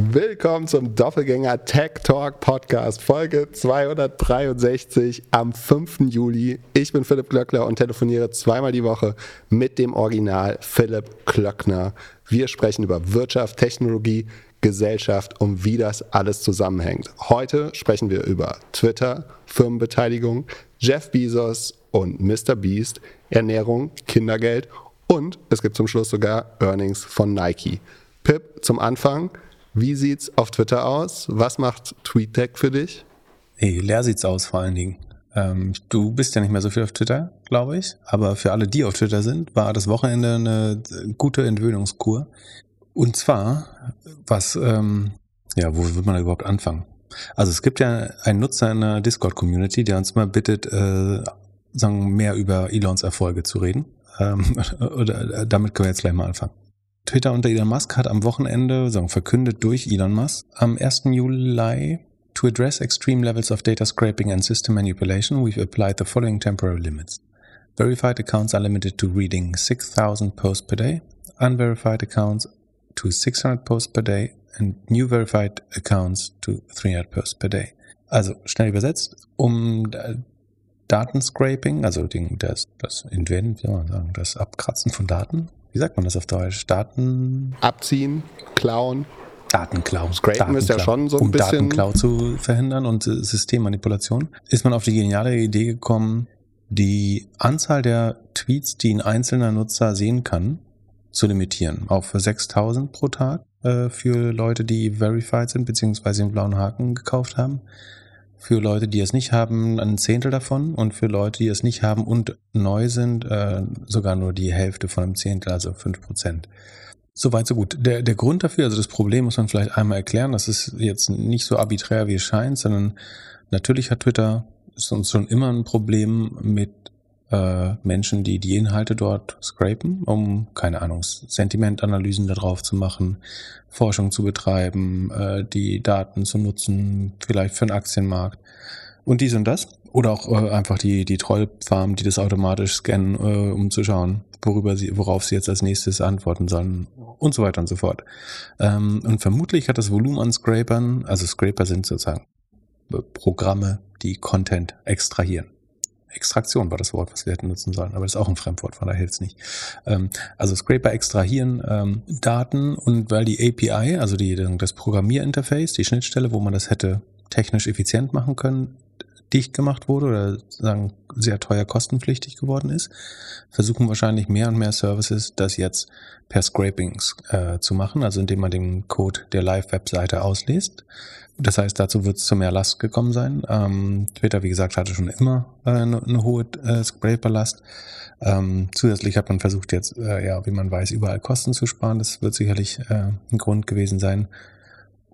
Willkommen zum Doppelgänger Tech Talk Podcast, Folge 263 am 5. Juli. Ich bin Philipp Glöckler und telefoniere zweimal die Woche mit dem Original Philipp Klöckner. Wir sprechen über Wirtschaft, Technologie, Gesellschaft und wie das alles zusammenhängt. Heute sprechen wir über Twitter, Firmenbeteiligung, Jeff Bezos und Mr. Beast, Ernährung, Kindergeld und es gibt zum Schluss sogar Earnings von Nike. Pip, zum Anfang – wie sieht's auf Twitter aus? Was macht TweetDeck für dich? Hey, leer sieht's aus vor allen Dingen. Ähm, du bist ja nicht mehr so viel auf Twitter, glaube ich. Aber für alle, die auf Twitter sind, war das Wochenende eine gute Entwöhnungskur. Und zwar, was, ähm, ja, wo wird man da überhaupt anfangen? Also es gibt ja einen Nutzer in der Discord-Community, der uns mal bittet, äh, sagen, mehr über Elons Erfolge zu reden. Ähm, oder damit können wir jetzt gleich mal anfangen. Twitter unter Elon Musk hat am Wochenende, sagen, verkündet durch Elon Musk, am 1. Juli To address extreme levels of data scraping and system manipulation, we've applied the following temporary limits. Verified accounts are limited to reading 6,000 posts per day, unverified accounts to 600 posts per day and new verified accounts to 300 posts per day. Also schnell übersetzt, um Datenscraping, also das, das Entwenden, wie soll man sagen, das Abkratzen von Daten wie sagt man das auf Deutsch? Daten. Abziehen, klauen. Datenklau. Scrapen Datenklau. ist ja schon so ein um bisschen. Datenklau zu verhindern und Systemmanipulation, ist man auf die geniale Idee gekommen, die Anzahl der Tweets, die ein einzelner Nutzer sehen kann, zu limitieren. Auf 6000 pro Tag äh, für Leute, die verified sind, beziehungsweise den blauen Haken gekauft haben für Leute, die es nicht haben, ein Zehntel davon und für Leute, die es nicht haben und neu sind, äh, sogar nur die Hälfte von einem Zehntel, also fünf Prozent. Soweit, so gut. Der, der Grund dafür, also das Problem muss man vielleicht einmal erklären, das ist jetzt nicht so arbiträr, wie es scheint, sondern natürlich hat Twitter ist uns schon immer ein Problem mit äh, Menschen, die die Inhalte dort scrapen, um, keine Ahnung, Sentimentanalysen darauf zu machen, Forschung zu betreiben, äh, die Daten zu nutzen, vielleicht für den Aktienmarkt und dies und das. Oder auch äh, einfach die, die Trollfarmen, die das automatisch scannen, äh, um zu schauen, worüber sie, worauf sie jetzt als nächstes antworten sollen und so weiter und so fort. Ähm, und vermutlich hat das Volumen an Scrapern, also Scraper sind sozusagen Programme, die Content extrahieren. Extraktion war das Wort, was wir hätten nutzen sollen, aber das ist auch ein Fremdwort, von daher hilft es nicht. Ähm, also Scraper extrahieren ähm, Daten und weil die API, also die, das Programmierinterface, die Schnittstelle, wo man das hätte technisch effizient machen können, dicht gemacht wurde oder sagen sehr teuer kostenpflichtig geworden ist, versuchen wahrscheinlich mehr und mehr Services das jetzt per Scrapings äh, zu machen, also indem man den Code der Live-Webseite ausliest das heißt, dazu wird es zu mehr Last gekommen sein. Ähm, Twitter, wie gesagt, hatte schon immer äh, eine, eine hohe äh, Scraper-Last. Ähm, zusätzlich hat man versucht jetzt, äh, ja, wie man weiß, überall Kosten zu sparen. Das wird sicherlich äh, ein Grund gewesen sein.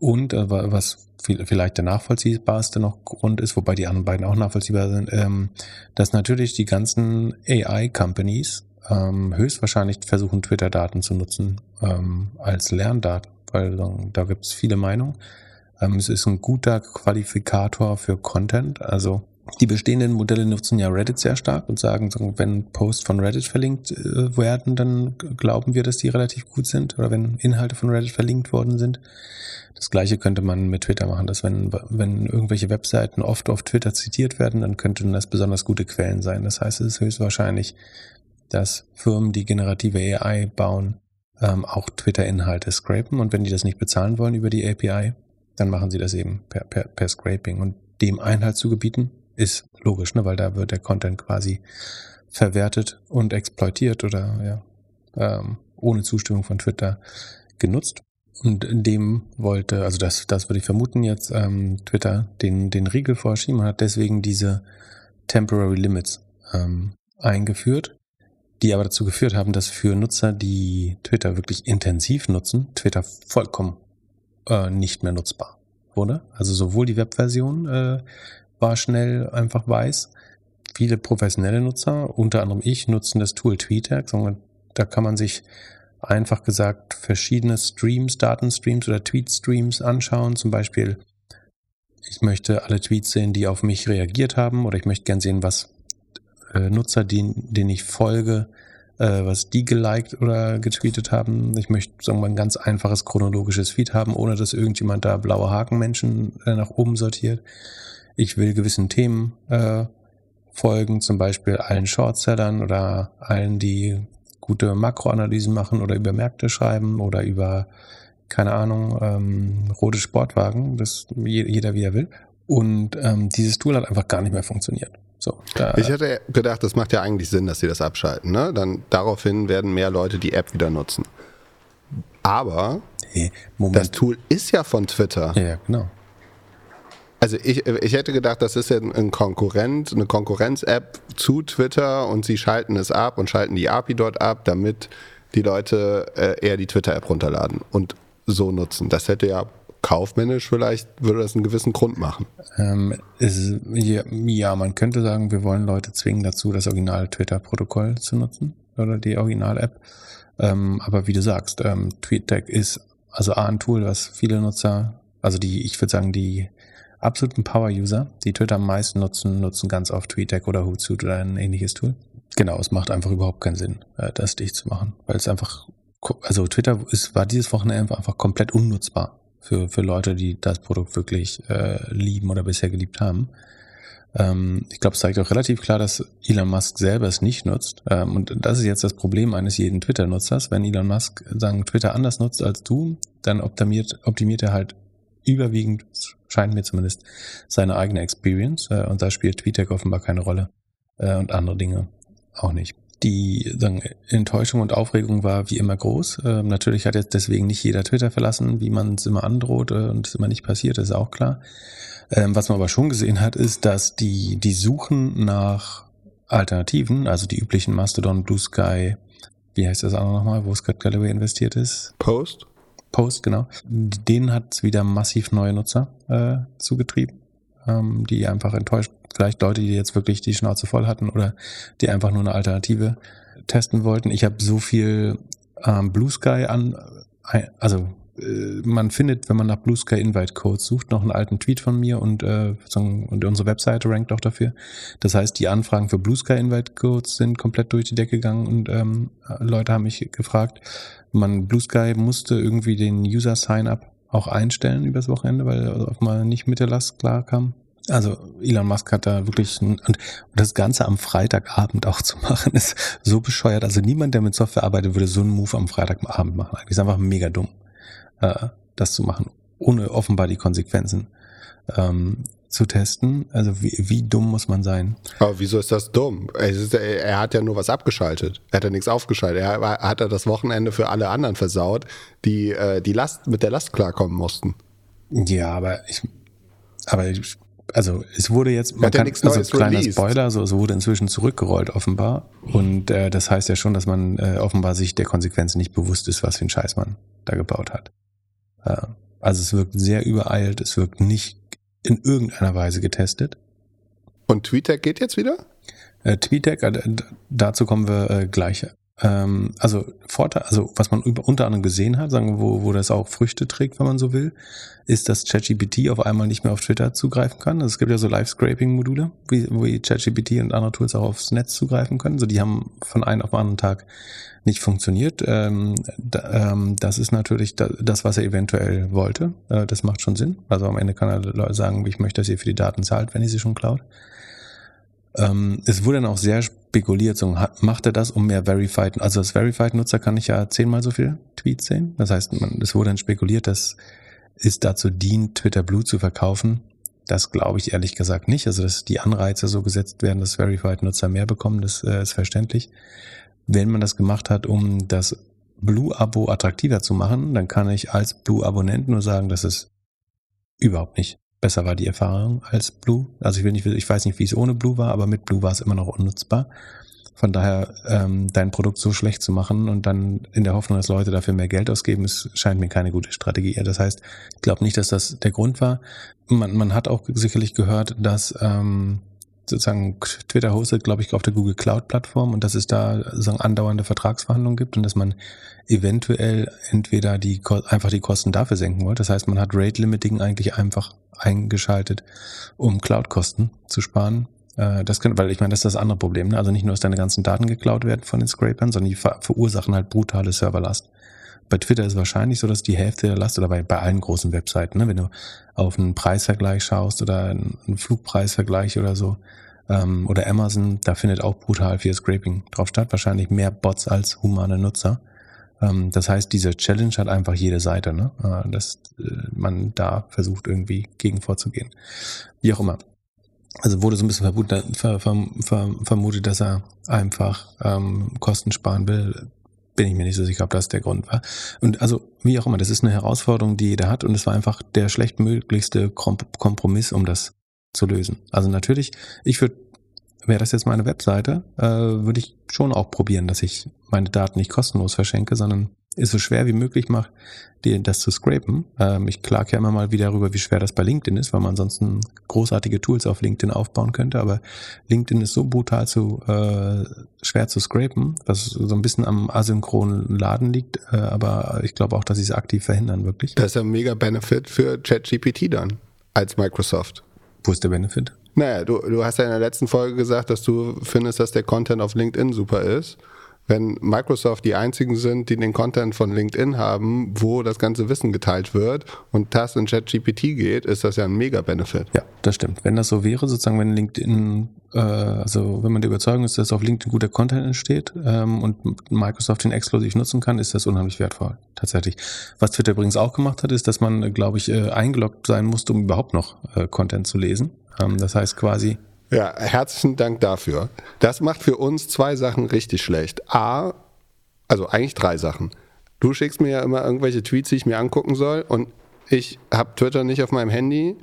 Und äh, was vielleicht der nachvollziehbarste noch Grund ist, wobei die anderen beiden auch nachvollziehbar sind, ähm, dass natürlich die ganzen AI-Companies ähm, höchstwahrscheinlich versuchen, Twitter-Daten zu nutzen ähm, als Lerndaten, weil da gibt es viele Meinungen. Ähm, es ist ein guter Qualifikator für Content. Also die bestehenden Modelle nutzen ja Reddit sehr stark und sagen, wenn Posts von Reddit verlinkt äh, werden, dann glauben wir, dass die relativ gut sind. Oder wenn Inhalte von Reddit verlinkt worden sind. Das gleiche könnte man mit Twitter machen, dass wenn, wenn irgendwelche Webseiten oft auf Twitter zitiert werden, dann könnten das besonders gute Quellen sein. Das heißt, es ist höchstwahrscheinlich, dass Firmen, die generative AI bauen, ähm, auch Twitter-Inhalte scrapen und wenn die das nicht bezahlen wollen über die API, dann machen sie das eben per, per, per Scraping. Und dem Einhalt zu gebieten, ist logisch, ne? weil da wird der Content quasi verwertet und exploitiert oder ja, ähm, ohne Zustimmung von Twitter genutzt. Und dem wollte, also das, das würde ich vermuten jetzt, ähm, Twitter den, den Riegel vorschieben und hat deswegen diese Temporary Limits ähm, eingeführt, die aber dazu geführt haben, dass für Nutzer, die Twitter wirklich intensiv nutzen, Twitter vollkommen äh, nicht mehr nutzbar wurde. Also sowohl die Webversion äh, war schnell einfach weiß. Viele professionelle Nutzer, unter anderem ich, nutzen das Tool TweetDeck. Da kann man sich einfach gesagt verschiedene Streams, Datenstreams oder Tweetstreams anschauen. Zum Beispiel, ich möchte alle Tweets sehen, die auf mich reagiert haben oder ich möchte gern sehen, was äh, Nutzer, denen, denen ich folge, äh, was die geliked oder getweetet haben. Ich möchte sagen wir, ein ganz einfaches chronologisches Feed haben, ohne dass irgendjemand da blaue Hakenmenschen äh, nach oben sortiert. Ich will gewissen Themen äh, folgen, zum Beispiel allen Shortsellern oder allen, die gute Makroanalysen machen oder über Märkte schreiben oder über, keine Ahnung, ähm, rote Sportwagen, das jeder wie er will. Und ähm, dieses Tool hat einfach gar nicht mehr funktioniert. So, ich hätte gedacht, das macht ja eigentlich Sinn, dass sie das abschalten. Ne? Dann daraufhin werden mehr Leute die App wieder nutzen. Aber hey, das Tool ist ja von Twitter. Ja genau. Also ich, ich hätte gedacht, das ist ja ein Konkurrent, eine Konkurrenz-App zu Twitter und sie schalten es ab und schalten die API dort ab, damit die Leute äh, eher die Twitter-App runterladen und so nutzen. Das hätte ja kaufmännisch vielleicht, würde das einen gewissen Grund machen. Ähm, ist, ja, ja, man könnte sagen, wir wollen Leute zwingen dazu, das Original-Twitter-Protokoll zu nutzen oder die Original-App. Ähm, aber wie du sagst, ähm, TweetDeck ist also A, ein Tool, was viele Nutzer, also die, ich würde sagen, die absoluten Power-User, die Twitter am meisten nutzen, nutzen ganz oft TweetDeck oder Hootsuite oder ein ähnliches Tool. Genau, es macht einfach überhaupt keinen Sinn, äh, das dicht zu machen, weil es einfach, also Twitter ist, war dieses Wochenende einfach komplett unnutzbar für, für Leute, die das Produkt wirklich äh, lieben oder bisher geliebt haben. Ähm, ich glaube, es zeigt auch relativ klar, dass Elon Musk selber es nicht nutzt. Ähm, und das ist jetzt das Problem eines jeden Twitter-Nutzers. Wenn Elon Musk sagen Twitter anders nutzt als du, dann optimiert, optimiert er halt überwiegend, scheint mir zumindest, seine eigene Experience. Äh, und da spielt TweetDeck offenbar keine Rolle. Äh, und andere Dinge auch nicht. Die sagen, Enttäuschung und Aufregung war wie immer groß. Äh, natürlich hat jetzt deswegen nicht jeder Twitter verlassen, wie man es immer androht äh, und es immer nicht passiert, ist auch klar. Ähm, was man aber schon gesehen hat, ist, dass die, die Suchen nach Alternativen, also die üblichen Mastodon, Blue Sky, wie heißt das auch nochmal, wo Scott Galloway investiert ist? Post? Post, genau. Denen hat es wieder massiv neue Nutzer äh, zugetrieben, ähm, die einfach enttäuscht, vielleicht Leute, die jetzt wirklich die Schnauze voll hatten oder die einfach nur eine Alternative testen wollten. Ich habe so viel ähm, Blue Sky an, also äh, man findet, wenn man nach Blue Sky Invite Codes sucht, noch einen alten Tweet von mir und, äh, und unsere Webseite rankt auch dafür. Das heißt, die Anfragen für Blue Sky Invite Codes sind komplett durch die Decke gegangen und ähm, Leute haben mich gefragt. Man Blue Sky musste irgendwie den User Sign Up auch einstellen übers Wochenende, weil auf mal nicht mit der Last klar kam. Also Elon Musk hat da wirklich ein, und das Ganze am Freitagabend auch zu machen, ist so bescheuert. Also niemand, der mit Software arbeitet, würde so einen Move am Freitagabend machen. Ist einfach mega dumm äh, das zu machen, ohne offenbar die Konsequenzen ähm, zu testen. Also wie, wie dumm muss man sein? Aber wieso ist das dumm? Ist, er hat ja nur was abgeschaltet. Er hat ja nichts aufgeschaltet. Er hat ja das Wochenende für alle anderen versaut, die äh, die Last mit der Last klarkommen mussten. Ja, aber ich, aber ich, also es wurde jetzt, man kann, also kleiner released. Spoiler, so, es wurde inzwischen zurückgerollt offenbar und äh, das heißt ja schon, dass man äh, offenbar sich der Konsequenzen nicht bewusst ist, was für ein Scheiß man da gebaut hat. Also es wirkt sehr übereilt, es wirkt nicht in irgendeiner Weise getestet. Und TweetDeck geht jetzt wieder? Äh, TweetDeck, äh, dazu kommen wir äh, gleich. Ähm, also Vorteil, also was man über, unter anderem gesehen hat, sagen wir, wo, wo das auch Früchte trägt, wenn man so will, ist, dass ChatGPT auf einmal nicht mehr auf Twitter zugreifen kann. Also es gibt ja so Live-Scraping-Module, wie, wo ChatGPT und andere Tools auch aufs Netz zugreifen können. So die haben von einem auf den anderen Tag nicht funktioniert. Ähm, da, ähm, das ist natürlich da, das, was er eventuell wollte. Äh, das macht schon Sinn. Also am Ende kann er sagen, ich möchte, dass ihr für die Daten zahlt, wenn ihr sie schon klaut. Ähm, es wurde dann auch sehr spekuliert, so, macht er das, um mehr Verified, also als Verified-Nutzer kann ich ja zehnmal so viel Tweets sehen. Das heißt, man, es wurde dann spekuliert, dass es dazu dient, Twitter Blue zu verkaufen. Das glaube ich ehrlich gesagt nicht. Also, dass die Anreize so gesetzt werden, dass Verified-Nutzer mehr bekommen, das äh, ist verständlich. Wenn man das gemacht hat, um das Blue-Abo attraktiver zu machen, dann kann ich als Blue-Abonnent nur sagen, dass es überhaupt nicht besser war die Erfahrung als Blue. Also ich will nicht, ich weiß nicht, wie es ohne Blue war, aber mit Blue war es immer noch unnutzbar. Von daher ähm, dein Produkt so schlecht zu machen und dann in der Hoffnung, dass Leute dafür mehr Geld ausgeben, ist, scheint mir keine gute Strategie. Das heißt, ich glaube nicht, dass das der Grund war. Man, man hat auch sicherlich gehört, dass ähm, sozusagen Twitter hostet, glaube ich, auf der Google Cloud Plattform und dass es da sozusagen andauernde Vertragsverhandlungen gibt und dass man eventuell entweder die einfach die Kosten dafür senken wollte. Das heißt, man hat Rate Limiting eigentlich einfach eingeschaltet, um Cloud-Kosten zu sparen. Äh, das können, weil ich meine, das ist das andere Problem. Ne? Also nicht nur, dass deine ganzen Daten geklaut werden von den Scrapern, sondern die ver verursachen halt brutale Serverlast. Bei Twitter ist wahrscheinlich so, dass die Hälfte der Last oder bei, bei allen großen Webseiten, ne, wenn du auf einen Preisvergleich schaust oder einen Flugpreisvergleich oder so, ähm, oder Amazon, da findet auch brutal viel Scraping drauf statt. Wahrscheinlich mehr Bots als humane Nutzer. Ähm, das heißt, diese Challenge hat einfach jede Seite, ne? Äh, dass äh, man da versucht, irgendwie gegen vorzugehen. Wie auch immer. Also wurde so ein bisschen vermutet, ver, ver, ver, vermutet dass er einfach ähm, Kosten sparen will. Bin ich mir nicht so sicher, ob das der Grund war. Und also, wie auch immer, das ist eine Herausforderung, die jeder hat und es war einfach der schlechtmöglichste Kompromiss, um das zu lösen. Also natürlich, ich würde wäre das jetzt meine Webseite, äh, würde ich schon auch probieren, dass ich meine Daten nicht kostenlos verschenke, sondern es so schwer wie möglich mache, das zu scrapen. Ähm, ich klage ja immer mal wieder darüber, wie schwer das bei LinkedIn ist, weil man ansonsten großartige Tools auf LinkedIn aufbauen könnte. Aber LinkedIn ist so brutal zu äh, schwer zu scrapen, was so ein bisschen am asynchronen Laden liegt. Äh, aber ich glaube auch, dass sie es aktiv verhindern, wirklich. Das ist ja ein mega Benefit für ChatGPT dann als Microsoft. Wo ist der Benefit? Naja, du, du hast ja in der letzten Folge gesagt, dass du findest, dass der Content auf LinkedIn super ist. Wenn Microsoft die einzigen sind, die den Content von LinkedIn haben, wo das ganze Wissen geteilt wird und das in ChatGPT geht, ist das ja ein Mega-Benefit. Ja, das stimmt. Wenn das so wäre, sozusagen, wenn LinkedIn, äh, also wenn man der Überzeugung ist, dass auf LinkedIn guter Content entsteht ähm, und Microsoft den exklusiv nutzen kann, ist das unheimlich wertvoll. Tatsächlich. Was Twitter übrigens auch gemacht hat, ist, dass man, glaube ich, äh, eingeloggt sein musste, um überhaupt noch äh, Content zu lesen. Ähm, das heißt quasi. Ja, herzlichen Dank dafür. Das macht für uns zwei Sachen richtig schlecht. A, also eigentlich drei Sachen. Du schickst mir ja immer irgendwelche Tweets, die ich mir angucken soll und ich habe Twitter nicht auf meinem Handy.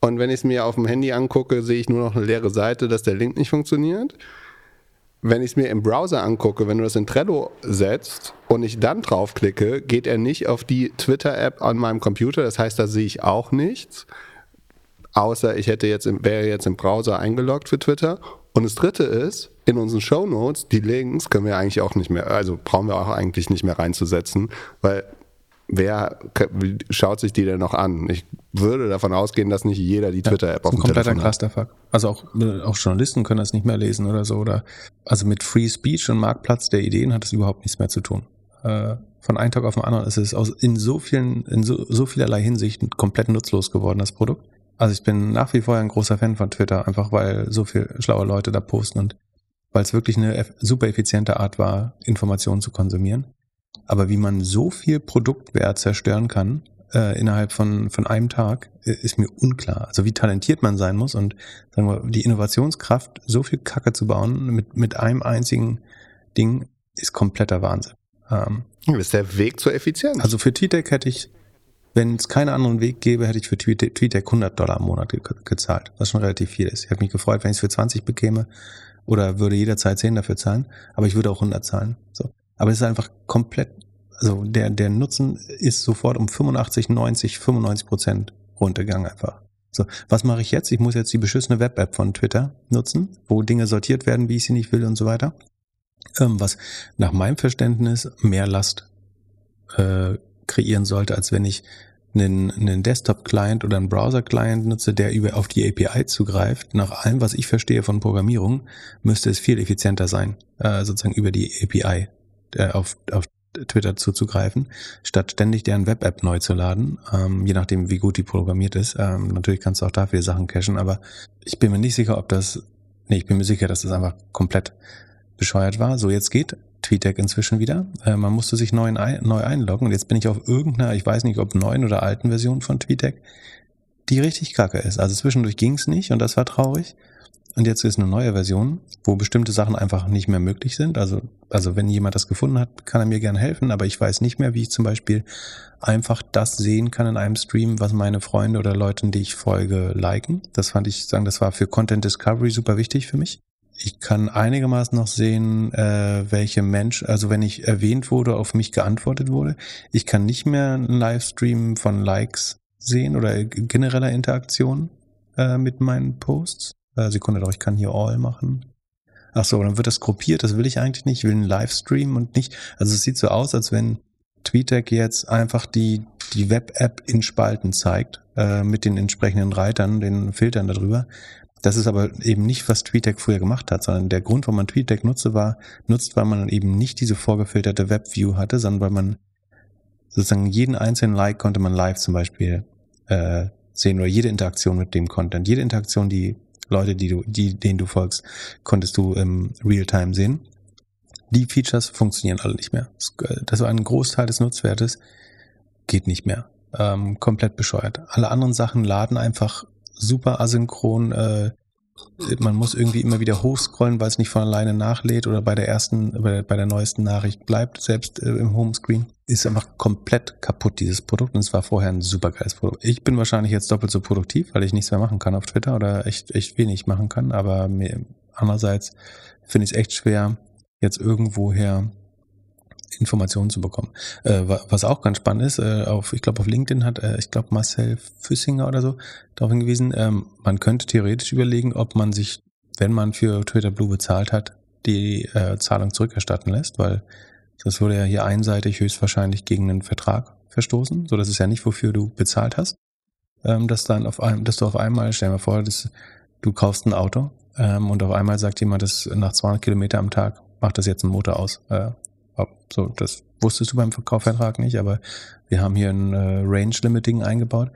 Und wenn ich es mir auf dem Handy angucke, sehe ich nur noch eine leere Seite, dass der Link nicht funktioniert. Wenn ich es mir im Browser angucke, wenn du das in Trello setzt und ich dann draufklicke, geht er nicht auf die Twitter-App an meinem Computer. Das heißt, da sehe ich auch nichts außer ich hätte jetzt im, wäre jetzt im Browser eingeloggt für Twitter. Und das dritte ist, in unseren Show Notes, die Links können wir eigentlich auch nicht mehr, also brauchen wir auch eigentlich nicht mehr reinzusetzen, weil wer schaut sich die denn noch an? Ich würde davon ausgehen, dass nicht jeder die Twitter-App ja, auf dem kompletter Telefon Clusterfuck. Also auch, auch Journalisten können das nicht mehr lesen oder so. Oder also mit Free Speech und Marktplatz der Ideen hat es überhaupt nichts mehr zu tun. Äh, von einem Tag auf den anderen ist es aus, in so vielen, in so, so vielerlei Hinsicht komplett nutzlos geworden, das Produkt. Also ich bin nach wie vor ein großer Fan von Twitter, einfach weil so viele schlaue Leute da posten und weil es wirklich eine super effiziente Art war, Informationen zu konsumieren. Aber wie man so viel Produktwert zerstören kann äh, innerhalb von, von einem Tag, ist mir unklar. Also wie talentiert man sein muss und sagen wir, die Innovationskraft, so viel Kacke zu bauen mit, mit einem einzigen Ding, ist kompletter Wahnsinn. Ähm, das ist der Weg zur Effizienz. Also für TTEC hätte ich wenn es keinen anderen Weg gäbe, hätte ich für TweetDeck 100 Dollar im Monat ge gezahlt, was schon relativ viel ist. Ich hätte mich gefreut, wenn ich es für 20 bekäme oder würde jederzeit 10 dafür zahlen, aber ich würde auch 100 zahlen. So. Aber es ist einfach komplett, also der, der Nutzen ist sofort um 85, 90, 95 Prozent runtergegangen einfach. So, was mache ich jetzt? Ich muss jetzt die beschissene Web-App von Twitter nutzen, wo Dinge sortiert werden, wie ich sie nicht will und so weiter. Ähm, was nach meinem Verständnis mehr Last äh, kreieren sollte, als wenn ich einen, einen Desktop-Client oder einen Browser-Client nutze, der über auf die API zugreift. Nach allem, was ich verstehe von Programmierung, müsste es viel effizienter sein, äh, sozusagen über die API äh, auf, auf Twitter zuzugreifen, statt ständig deren Web-App neu zu laden, ähm, je nachdem, wie gut die programmiert ist. Ähm, natürlich kannst du auch dafür Sachen cachen, aber ich bin mir nicht sicher, ob das, nee, ich bin mir sicher, dass das einfach komplett bescheuert war. So, jetzt geht TweetDeck inzwischen wieder. Äh, man musste sich neu, neu einloggen und jetzt bin ich auf irgendeiner, ich weiß nicht, ob neuen oder alten Version von TweetDeck, die richtig kacke ist. Also zwischendurch ging es nicht und das war traurig. Und jetzt ist eine neue Version, wo bestimmte Sachen einfach nicht mehr möglich sind. Also, also wenn jemand das gefunden hat, kann er mir gerne helfen, aber ich weiß nicht mehr, wie ich zum Beispiel einfach das sehen kann in einem Stream, was meine Freunde oder Leute, die ich folge, liken. Das fand ich sagen, das war für Content Discovery super wichtig für mich. Ich kann einigermaßen noch sehen, äh, welche Mensch, also wenn ich erwähnt wurde, auf mich geantwortet wurde. Ich kann nicht mehr einen Livestream von Likes sehen oder genereller Interaktion äh, mit meinen Posts. Äh, Sekunde doch, ich kann hier All machen. Ach so, dann wird das gruppiert. Das will ich eigentlich nicht. Ich will einen Livestream und nicht. Also es sieht so aus, als wenn TweetDeck jetzt einfach die die Web-App in Spalten zeigt äh, mit den entsprechenden Reitern, den Filtern darüber. Das ist aber eben nicht, was TweetDeck früher gemacht hat, sondern der Grund, warum man TweetDeck nutze, war, nutzt, weil man eben nicht diese vorgefilterte Webview hatte, sondern weil man sozusagen jeden einzelnen Like konnte man live zum Beispiel äh, sehen oder jede Interaktion mit dem Content. Jede Interaktion, die Leute, die du, die, denen du folgst, konntest du im Realtime sehen. Die Features funktionieren alle nicht mehr. Das war ein Großteil des Nutzwertes, geht nicht mehr. Ähm, komplett bescheuert. Alle anderen Sachen laden einfach super asynchron. Äh, man muss irgendwie immer wieder hochscrollen, weil es nicht von alleine nachlädt oder bei der ersten, bei der, bei der neuesten Nachricht bleibt, selbst äh, im Homescreen. Ist einfach komplett kaputt, dieses Produkt. Und es war vorher ein super geiles Produkt. Ich bin wahrscheinlich jetzt doppelt so produktiv, weil ich nichts mehr machen kann auf Twitter oder echt, echt wenig machen kann. Aber mir, andererseits finde ich es echt schwer, jetzt irgendwoher Informationen zu bekommen. Äh, was auch ganz spannend ist, äh, auf, ich glaube auf LinkedIn hat, äh, ich glaube Marcel Füssinger oder so darauf hingewiesen, ähm, man könnte theoretisch überlegen, ob man sich, wenn man für Twitter Blue bezahlt hat, die äh, Zahlung zurückerstatten lässt, weil das würde ja hier einseitig höchstwahrscheinlich gegen einen Vertrag verstoßen. So, das ist ja nicht, wofür du bezahlt hast. Ähm, dass dann auf einem, dass du auf einmal, stell dir vor, dass du kaufst ein Auto ähm, und auf einmal sagt jemand, dass nach 200 Kilometer am Tag macht das jetzt ein Motor aus. Äh, so, das wusstest du beim Kaufvertrag nicht, aber wir haben hier ein äh, Range Limiting eingebaut.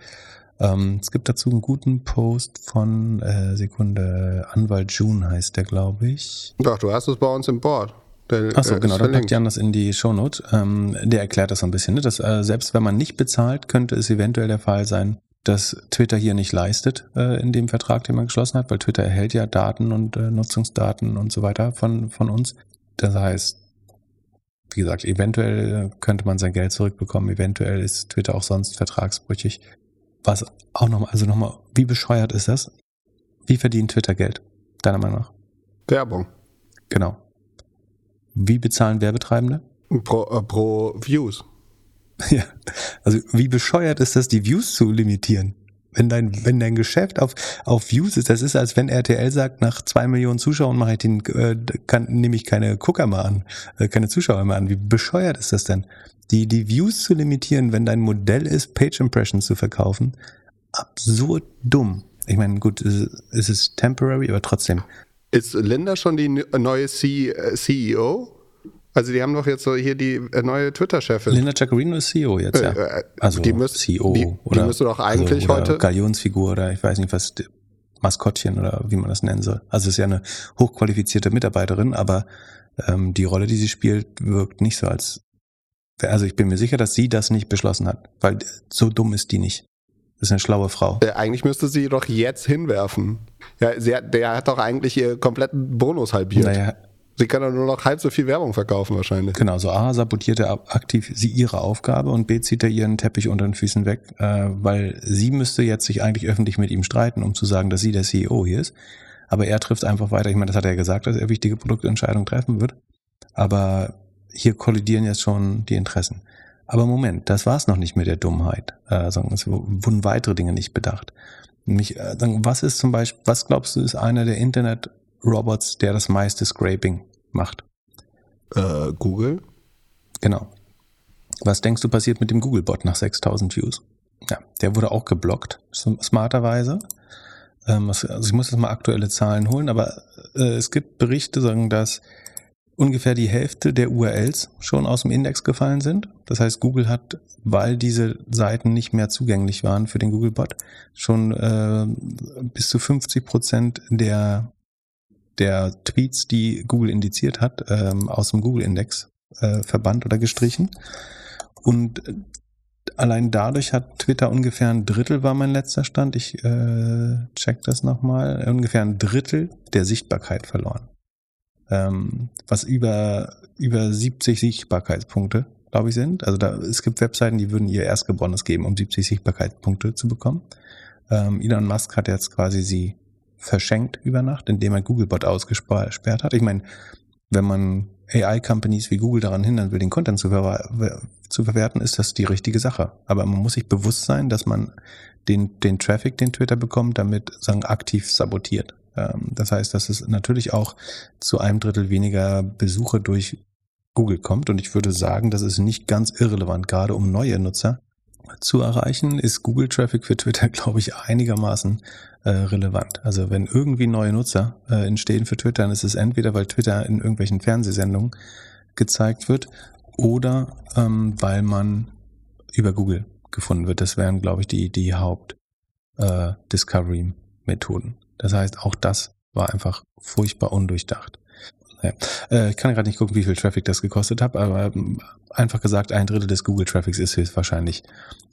Ähm, es gibt dazu einen guten Post von äh, Sekunde Anwalt June heißt der, glaube ich. Doch, du hast es bei uns im Board. Achso, genau, dann packt Jan das in die Shownote. Ähm, der erklärt das so ein bisschen. Ne? Dass, äh, selbst wenn man nicht bezahlt, könnte es eventuell der Fall sein, dass Twitter hier nicht leistet äh, in dem Vertrag, den man geschlossen hat, weil Twitter erhält ja Daten und äh, Nutzungsdaten und so weiter von, von uns. Das heißt, wie gesagt, eventuell könnte man sein Geld zurückbekommen, eventuell ist Twitter auch sonst vertragsbrüchig. Was auch nochmal, also nochmal, wie bescheuert ist das? Wie verdient Twitter Geld, deiner Meinung nach? Werbung. Genau. Wie bezahlen Werbetreibende? Pro, äh, pro Views. Ja, also wie bescheuert ist das, die Views zu limitieren? Wenn dein, wenn dein Geschäft auf, auf Views ist, das ist, als wenn RTL sagt, nach zwei Millionen Zuschauern mache ich den, äh, kann, nehme ich keine Gucker mehr an, äh, keine Zuschauer mehr an. Wie bescheuert ist das denn? Die, die Views zu limitieren, wenn dein Modell ist, Page Impressions zu verkaufen, absurd dumm. Ich meine, gut, es ist temporary, aber trotzdem. Ist Linda schon die neue C äh, CEO? Also die haben doch jetzt so hier die äh, neue Twitter-Chefin. Linda Jaccarino ist CEO jetzt, ja. Äh, äh, also die müsst, CEO die, oder, die müsste doch eigentlich also, oder heute Galionsfigur oder ich weiß nicht was Maskottchen oder wie man das nennen soll. Also ist ja eine hochqualifizierte Mitarbeiterin, aber ähm, die Rolle, die sie spielt, wirkt nicht so als also ich bin mir sicher, dass sie das nicht beschlossen hat, weil so dumm ist die nicht. Das ist eine schlaue Frau. Äh, eigentlich müsste sie doch jetzt hinwerfen. Ja, sie hat, der hat doch eigentlich ihr kompletten Bonus halbiert. Naja, Sie kann doch nur noch halb so viel Werbung verkaufen wahrscheinlich. Genau, so A, sabotiert er aktiv sie ihre Aufgabe und B, zieht er ihren Teppich unter den Füßen weg, äh, weil sie müsste jetzt sich eigentlich öffentlich mit ihm streiten, um zu sagen, dass sie der CEO hier ist. Aber er trifft einfach weiter. Ich meine, das hat er gesagt, dass er wichtige Produktentscheidungen treffen wird. Aber hier kollidieren jetzt schon die Interessen. Aber Moment, das war es noch nicht mit der Dummheit. Äh, es wurden weitere Dinge nicht bedacht. Nämlich, äh, was ist zum Beispiel, was glaubst du, ist einer der Internet-Robots, der das meiste Scraping macht? Äh, Google? Genau. Was denkst du passiert mit dem Google-Bot nach 6000 Views? Ja, der wurde auch geblockt, smarterweise. Ähm, also ich muss jetzt mal aktuelle Zahlen holen, aber äh, es gibt Berichte, sagen, dass ungefähr die Hälfte der URLs schon aus dem Index gefallen sind. Das heißt, Google hat, weil diese Seiten nicht mehr zugänglich waren für den Google-Bot, schon äh, bis zu 50 Prozent der der Tweets, die Google indiziert hat, ähm, aus dem Google-Index äh, verbannt oder gestrichen. Und äh, allein dadurch hat Twitter ungefähr ein Drittel, war mein letzter Stand, ich äh, check das nochmal, ungefähr ein Drittel der Sichtbarkeit verloren. Ähm, was über, über 70 Sichtbarkeitspunkte, glaube ich, sind. Also da, es gibt Webseiten, die würden ihr Erstgeborenes geben, um 70 Sichtbarkeitspunkte zu bekommen. Ähm, Elon Musk hat jetzt quasi sie verschenkt über Nacht, indem er Googlebot ausgesperrt hat. Ich meine, wenn man AI-Companies wie Google daran hindern will, den Content zu, ver zu, verwerten, ist das die richtige Sache. Aber man muss sich bewusst sein, dass man den, den Traffic, den Twitter bekommt, damit sagen, aktiv sabotiert. Ähm, das heißt, dass es natürlich auch zu einem Drittel weniger Besuche durch Google kommt. Und ich würde sagen, das ist nicht ganz irrelevant, gerade um neue Nutzer zu erreichen, ist Google Traffic für Twitter, glaube ich, einigermaßen äh, relevant. Also wenn irgendwie neue Nutzer äh, entstehen für Twitter, dann ist es entweder, weil Twitter in irgendwelchen Fernsehsendungen gezeigt wird oder ähm, weil man über Google gefunden wird. Das wären, glaube ich, die, die Haupt-Discovery-Methoden. Äh, das heißt, auch das war einfach furchtbar undurchdacht. Ja. Äh, ich kann gerade nicht gucken, wie viel Traffic das gekostet hat, aber ähm, einfach gesagt, ein Drittel des Google-Traffics ist höchstwahrscheinlich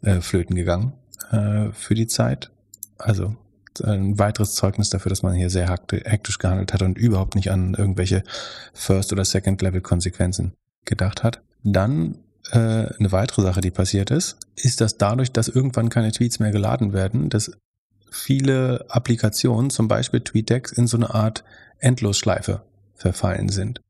äh, flöten gegangen äh, für die Zeit. Also ein weiteres Zeugnis dafür, dass man hier sehr hektisch gehandelt hat und überhaupt nicht an irgendwelche First- oder Second-Level-Konsequenzen gedacht hat. Dann äh, eine weitere Sache, die passiert ist, ist, dass dadurch, dass irgendwann keine Tweets mehr geladen werden, dass viele Applikationen, zum Beispiel TweetDeck, in so eine Art Endlosschleife verfallen sind.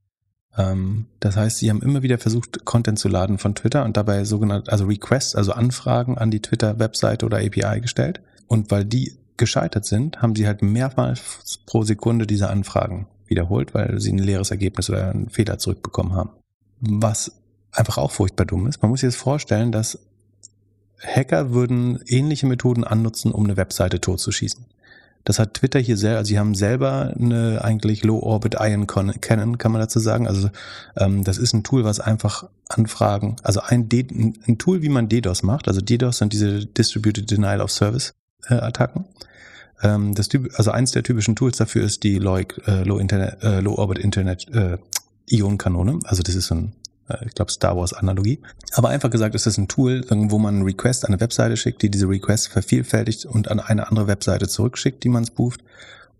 Ähm, das heißt, sie haben immer wieder versucht, Content zu laden von Twitter und dabei sogenannte, also Requests, also Anfragen an die Twitter-Webseite oder API gestellt. Und weil die gescheitert sind, haben sie halt mehrmals pro Sekunde diese Anfragen wiederholt, weil sie ein leeres Ergebnis oder einen Fehler zurückbekommen haben. Was einfach auch furchtbar dumm ist. Man muss sich jetzt vorstellen, dass Hacker würden ähnliche Methoden annutzen, um eine Webseite totzuschießen. Das hat Twitter hier selber, also sie haben selber eine eigentlich Low-Orbit Ion Cannon, kann man dazu sagen. Also ähm, das ist ein Tool, was einfach Anfragen, also ein, D, ein Tool, wie man DDoS macht. Also DDoS sind diese Distributed Denial of Service äh, Attacken. Ähm, das typ, also eins der typischen Tools dafür ist die Low, äh, Low, Internet, äh, Low Orbit Internet äh, Ionenkanone. Also das ist so ein ich glaube Star Wars Analogie. Aber einfach gesagt ist das ein Tool, wo man einen Request an eine Webseite schickt, die diese Request vervielfältigt und an eine andere Webseite zurückschickt, die man spooft.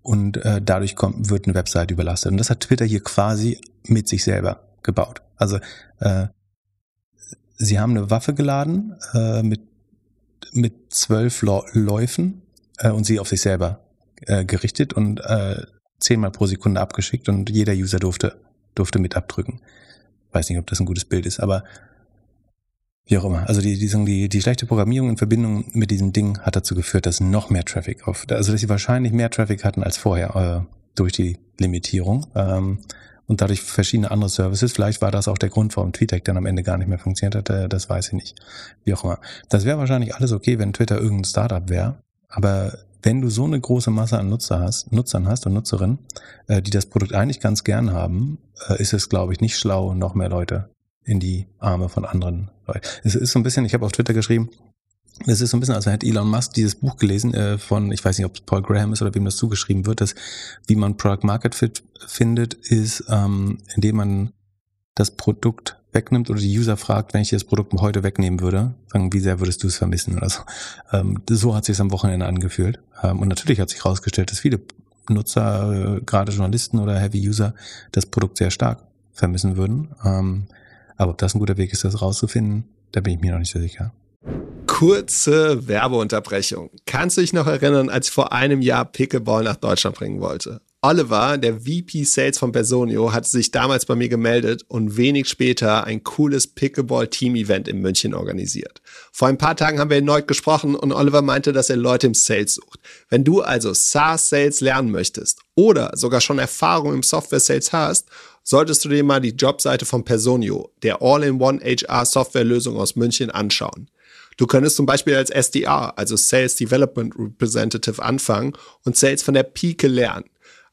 Und äh, dadurch kommt, wird eine Webseite überlastet. Und das hat Twitter hier quasi mit sich selber gebaut. Also äh, sie haben eine Waffe geladen äh, mit, mit zwölf Läufen äh, und sie auf sich selber äh, gerichtet und äh, zehnmal pro Sekunde abgeschickt und jeder User durfte, durfte mit abdrücken. Weiß nicht, ob das ein gutes Bild ist, aber wie auch immer. Also die, die, die, die schlechte Programmierung in Verbindung mit diesem Ding hat dazu geführt, dass noch mehr Traffic auf, also dass sie wahrscheinlich mehr Traffic hatten als vorher äh, durch die Limitierung ähm, und dadurch verschiedene andere Services. Vielleicht war das auch der Grund, warum TweetDeck dann am Ende gar nicht mehr funktioniert hat. Äh, das weiß ich nicht. Wie auch immer. Das wäre wahrscheinlich alles okay, wenn Twitter irgendein Startup wäre. Aber wenn du so eine große Masse an Nutzer hast, Nutzern hast und Nutzerinnen, äh, die das Produkt eigentlich ganz gern haben, äh, ist es, glaube ich, nicht schlau, noch mehr Leute in die Arme von anderen Leuten. Es ist so ein bisschen, ich habe auf Twitter geschrieben, es ist so ein bisschen, also hätte Elon Musk dieses Buch gelesen äh, von, ich weiß nicht, ob es Paul Graham ist oder wem das zugeschrieben wird, dass wie man Product Market Fit findet, ist, ähm, indem man das Produkt wegnimmt oder die User fragt, wenn ich das Produkt heute wegnehmen würde, wie sehr würdest du es vermissen oder so. Ähm, so hat sich am Wochenende angefühlt. Ähm, und natürlich hat sich herausgestellt, dass viele Nutzer, äh, gerade Journalisten oder Heavy User, das Produkt sehr stark vermissen würden. Ähm, aber ob das ein guter Weg ist, das rauszufinden, da bin ich mir noch nicht so sicher. Kurze Werbeunterbrechung. Kannst du dich noch erinnern, als ich vor einem Jahr Pickleball nach Deutschland bringen wollte? Oliver, der VP Sales von Personio, hatte sich damals bei mir gemeldet und wenig später ein cooles Pickleball-Team-Event in München organisiert. Vor ein paar Tagen haben wir erneut gesprochen und Oliver meinte, dass er Leute im Sales sucht. Wenn du also SaaS-Sales lernen möchtest oder sogar schon Erfahrung im Software-Sales hast, solltest du dir mal die Jobseite von Personio, der All-in-One HR-Software-Lösung aus München, anschauen. Du könntest zum Beispiel als SDR, also Sales Development Representative, anfangen und Sales von der Pike lernen.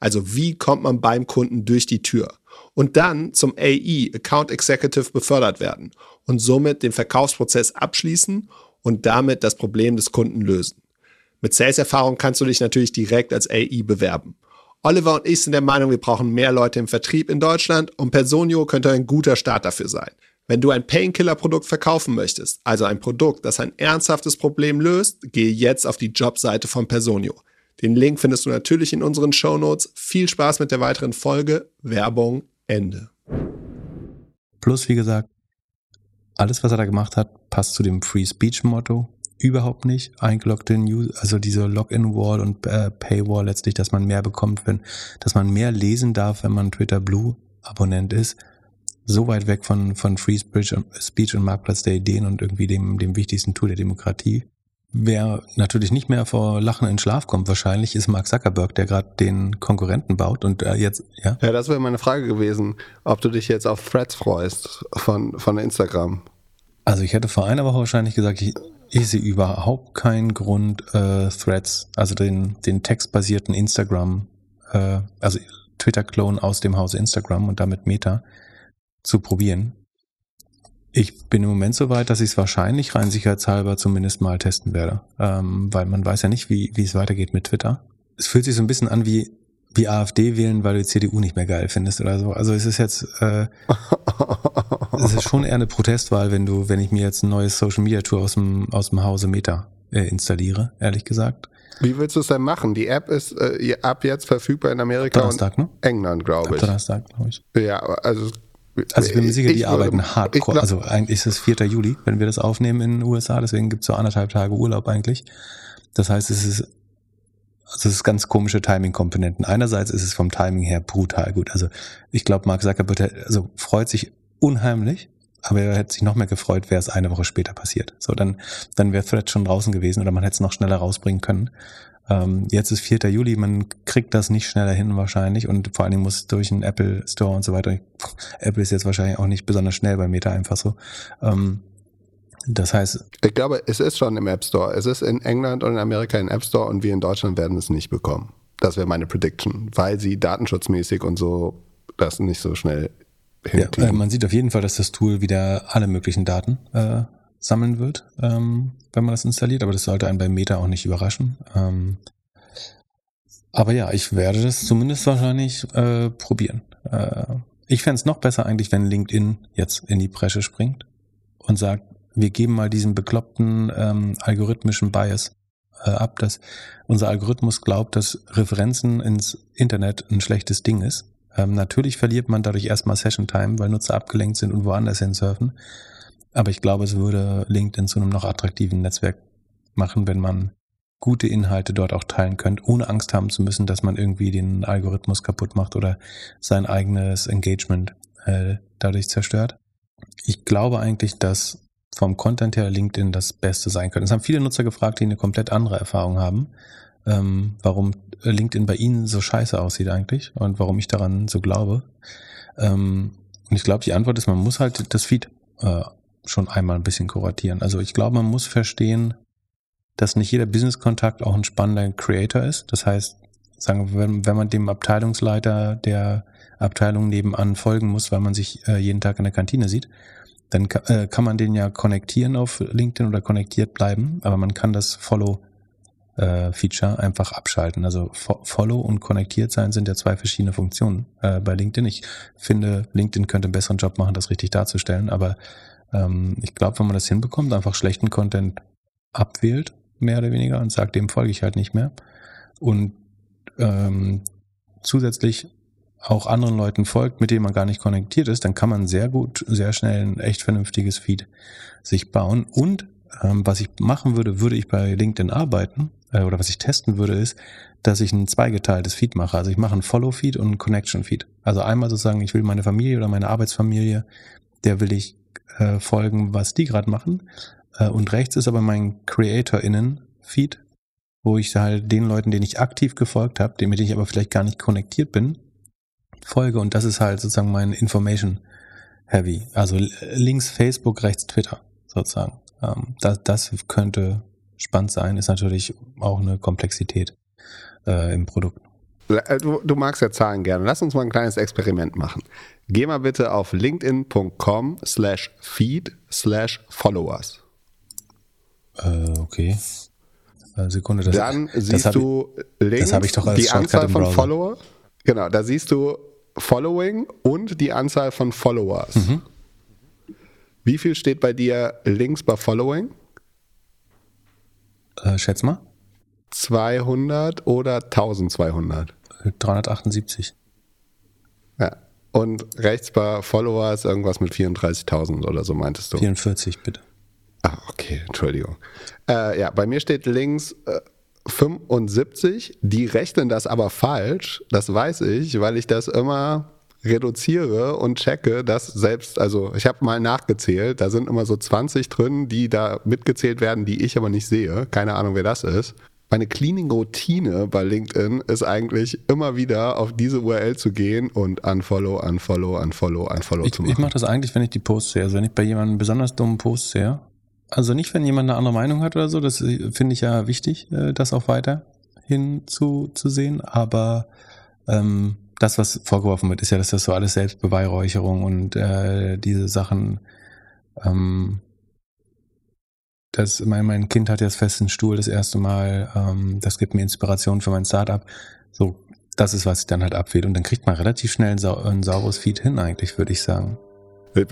Also wie kommt man beim Kunden durch die Tür? Und dann zum AE, Account Executive, befördert werden und somit den Verkaufsprozess abschließen und damit das Problem des Kunden lösen. Mit Sales-Erfahrung kannst du dich natürlich direkt als AE bewerben. Oliver und ich sind der Meinung, wir brauchen mehr Leute im Vertrieb in Deutschland und Personio könnte ein guter Start dafür sein. Wenn du ein Painkiller-Produkt verkaufen möchtest, also ein Produkt, das ein ernsthaftes Problem löst, gehe jetzt auf die Jobseite von Personio. Den Link findest du natürlich in unseren Show Notes. Viel Spaß mit der weiteren Folge. Werbung Ende. Plus, wie gesagt, alles, was er da gemacht hat, passt zu dem Free Speech Motto. Überhaupt nicht. Eingeloggte News, also diese Login-Wall und äh, Paywall letztlich, dass man mehr bekommt, wenn, dass man mehr lesen darf, wenn man Twitter Blue Abonnent ist. So weit weg von, von Free Speech und, Speech und Marktplatz der Ideen und irgendwie dem, dem wichtigsten Tool der Demokratie. Wer natürlich nicht mehr vor Lachen in Schlaf kommt, wahrscheinlich ist Mark Zuckerberg, der gerade den Konkurrenten baut und äh, jetzt, ja. Ja, das wäre meine Frage gewesen, ob du dich jetzt auf Threads freust von, von Instagram. Also ich hätte vor einer Woche wahrscheinlich gesagt, ich, ich sehe überhaupt keinen Grund, äh, Threads, also den, den textbasierten Instagram, äh, also Twitter-Clone aus dem Hause Instagram und damit Meta zu probieren. Ich bin im Moment so weit, dass ich es wahrscheinlich rein sicherheitshalber zumindest mal testen werde, ähm, weil man weiß ja nicht, wie, wie es weitergeht mit Twitter. Es fühlt sich so ein bisschen an wie wie AfD wählen, weil du die CDU nicht mehr geil findest oder so. Also es ist jetzt, äh, es ist schon eher eine Protestwahl, wenn du, wenn ich mir jetzt ein neues Social Media Tool aus dem, aus dem Hause Meta äh, installiere, ehrlich gesagt. Wie willst du es denn machen? Die App ist äh, ab jetzt verfügbar in Amerika Donnerstag, und ne? England, glaube ich. Donnerstag, glaube ich. Ja, also also ich bin mir sicher, die arbeiten hardcore. Also eigentlich ist es 4. Juli, wenn wir das aufnehmen in den USA, deswegen gibt es so anderthalb Tage Urlaub eigentlich. Das heißt, es ist also es ist ganz komische Timing-Komponenten. Einerseits ist es vom Timing her brutal gut. Also ich glaube, Mark Zuckerberg also freut sich unheimlich, aber er hätte sich noch mehr gefreut, wäre es eine Woche später passiert. So, dann, dann wäre Thread schon draußen gewesen oder man hätte es noch schneller rausbringen können. Ähm, jetzt ist 4. Juli, man kriegt das nicht schneller hin wahrscheinlich und vor allen Dingen muss durch einen Apple Store und so weiter. Apple ist jetzt wahrscheinlich auch nicht besonders schnell bei Meta einfach so. Ähm, das heißt. Ich glaube, es ist schon im App Store. Es ist in England und in Amerika im App Store und wir in Deutschland werden es nicht bekommen. Das wäre meine Prediction, weil sie datenschutzmäßig und so das nicht so schnell hinkriegen. Ja, äh, man sieht auf jeden Fall, dass das Tool wieder alle möglichen Daten äh, sammeln wird, ähm, wenn man das installiert, aber das sollte einen bei Meta auch nicht überraschen. Ähm, aber ja, ich werde das zumindest wahrscheinlich äh, probieren. Äh, ich fände es noch besser eigentlich, wenn LinkedIn jetzt in die Bresche springt und sagt, wir geben mal diesen bekloppten ähm, algorithmischen Bias äh, ab, dass unser Algorithmus glaubt, dass Referenzen ins Internet ein schlechtes Ding ist. Ähm, natürlich verliert man dadurch erstmal Session Time, weil Nutzer abgelenkt sind und woanders hin surfen. Aber ich glaube, es würde LinkedIn zu einem noch attraktiven Netzwerk machen, wenn man gute Inhalte dort auch teilen könnte, ohne Angst haben zu müssen, dass man irgendwie den Algorithmus kaputt macht oder sein eigenes Engagement äh, dadurch zerstört. Ich glaube eigentlich, dass vom Content her LinkedIn das Beste sein könnte. Es haben viele Nutzer gefragt, die eine komplett andere Erfahrung haben, ähm, warum LinkedIn bei ihnen so scheiße aussieht eigentlich und warum ich daran so glaube. Ähm, und ich glaube, die Antwort ist, man muss halt das Feed äh, schon einmal ein bisschen kuratieren. Also ich glaube, man muss verstehen, dass nicht jeder Business-Kontakt auch ein spannender Creator ist. Das heißt, sagen wir, wenn, wenn man dem Abteilungsleiter der Abteilung nebenan folgen muss, weil man sich äh, jeden Tag in der Kantine sieht, dann äh, kann man den ja konnektieren auf LinkedIn oder konnektiert bleiben, aber man kann das Follow äh, Feature einfach abschalten. Also Fo Follow und konnektiert sein sind ja zwei verschiedene Funktionen äh, bei LinkedIn. Ich finde, LinkedIn könnte einen besseren Job machen, das richtig darzustellen, aber ähm, ich glaube, wenn man das hinbekommt, einfach schlechten Content abwählt, mehr oder weniger, und sagt, dem folge ich halt nicht mehr. Und ähm, zusätzlich auch anderen Leuten folgt, mit denen man gar nicht konnektiert ist, dann kann man sehr gut, sehr schnell ein echt vernünftiges Feed sich bauen. Und ähm, was ich machen würde, würde ich bei LinkedIn arbeiten, äh, oder was ich testen würde, ist, dass ich ein zweigeteiltes Feed mache. Also ich mache ein Follow-Feed und ein Connection-Feed. Also einmal sozusagen, ich will meine Familie oder meine Arbeitsfamilie, der will ich äh, folgen, was die gerade machen. Äh, und rechts ist aber mein CreatorInnen-Feed, wo ich halt den Leuten, denen ich aktiv gefolgt habe, mit denen ich aber vielleicht gar nicht konnektiert bin, folge und das ist halt sozusagen mein Information Heavy. Also links Facebook, rechts Twitter sozusagen. Ähm, das, das könnte spannend sein, ist natürlich auch eine Komplexität äh, im Produkt. Äh, du, du, magst ja Zahlen gerne. Lass uns mal ein kleines Experiment machen. Geh mal bitte auf linkedin.com slash feed slash followers. Äh, okay. Äh, Sekunde. Das, Dann siehst du links die Anzahl von Follower. Genau, da siehst du Following und die Anzahl von Followers. Mhm. Wie viel steht bei dir links bei Following? Äh, schätz mal. 200 oder 1200? 378. Ja. Und rechts bei Followers irgendwas mit 34.000 oder so meintest du? 44, bitte. Ah, okay, Entschuldigung. Äh, ja, bei mir steht links äh, 75, die rechnen das aber falsch, das weiß ich, weil ich das immer reduziere und checke, dass selbst, also ich habe mal nachgezählt, da sind immer so 20 drin, die da mitgezählt werden, die ich aber nicht sehe. Keine Ahnung, wer das ist. Meine Cleaning-Routine bei LinkedIn ist eigentlich immer wieder auf diese URL zu gehen und unfollow, unfollow, unfollow, unfollow ich, zu machen. Ich mache das eigentlich, wenn ich die Posts sehe. Also wenn ich bei jemandem besonders dummen Post sehe, Also nicht, wenn jemand eine andere Meinung hat oder so, das äh, finde ich ja wichtig, äh, das auch weiterhin zu, zu sehen, aber ähm, das, was vorgeworfen wird, ist ja, dass das so alles Selbstbeweihräucherung und äh, diese Sachen, ähm, das, mein, mein Kind hat jetzt festen Stuhl das erste Mal, ähm, das gibt mir Inspiration für mein Startup. So, das ist, was sich dann halt abfehlt. Und dann kriegt man relativ schnell ein, sau ein sauberes Feed hin, eigentlich, würde ich sagen.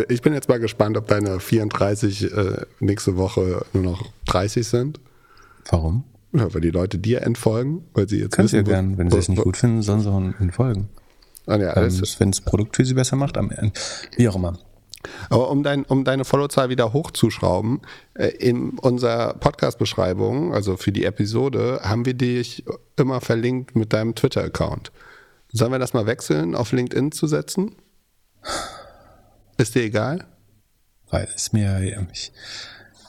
Ich bin jetzt mal gespannt, ob deine 34 äh, nächste Woche nur noch 30 sind. Warum? Ja, weil die Leute dir entfolgen, weil sie jetzt Können wissen, sie ja gern, wenn sie es nicht gut finden, sollen sie entfolgen. Ah, ja, ähm, wenn das Produkt für sie besser macht, am Ende, wie auch immer. Aber um, dein, um deine Followzahl wieder hochzuschrauben, äh, in unserer Podcast-Beschreibung, also für die Episode, haben wir dich immer verlinkt mit deinem Twitter-Account. Sollen wir das mal wechseln, auf LinkedIn zu setzen? Ist dir egal? Weil es mir, ich,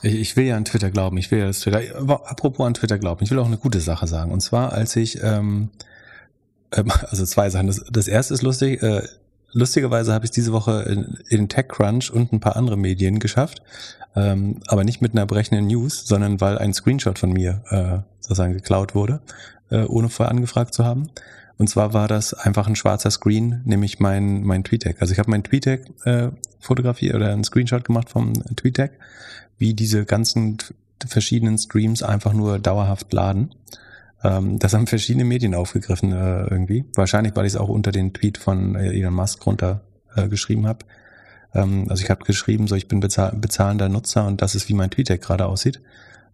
ich will ja an Twitter glauben, ich will ja das Twitter, apropos an Twitter glauben, ich will auch eine gute Sache sagen. Und zwar, als ich, ähm, ähm, also zwei Sachen. Das, das erste ist lustig, äh, lustigerweise habe ich diese Woche in, in TechCrunch und ein paar andere Medien geschafft, ähm, aber nicht mit einer brechenden News, sondern weil ein Screenshot von mir äh, sozusagen geklaut wurde, äh, ohne vorher angefragt zu haben. Und zwar war das einfach ein schwarzer Screen, nämlich mein, mein TweetDeck. Also ich habe mein TweetDeck äh, fotografiert oder einen Screenshot gemacht vom TweetDeck, wie diese ganzen verschiedenen Streams einfach nur dauerhaft laden. Ähm, das haben verschiedene Medien aufgegriffen äh, irgendwie. Wahrscheinlich, weil ich es auch unter den Tweet von äh, Elon Musk runter äh, geschrieben habe. Ähm, also ich habe geschrieben, so ich bin bezahl bezahlender Nutzer und das ist, wie mein TweetDeck gerade aussieht.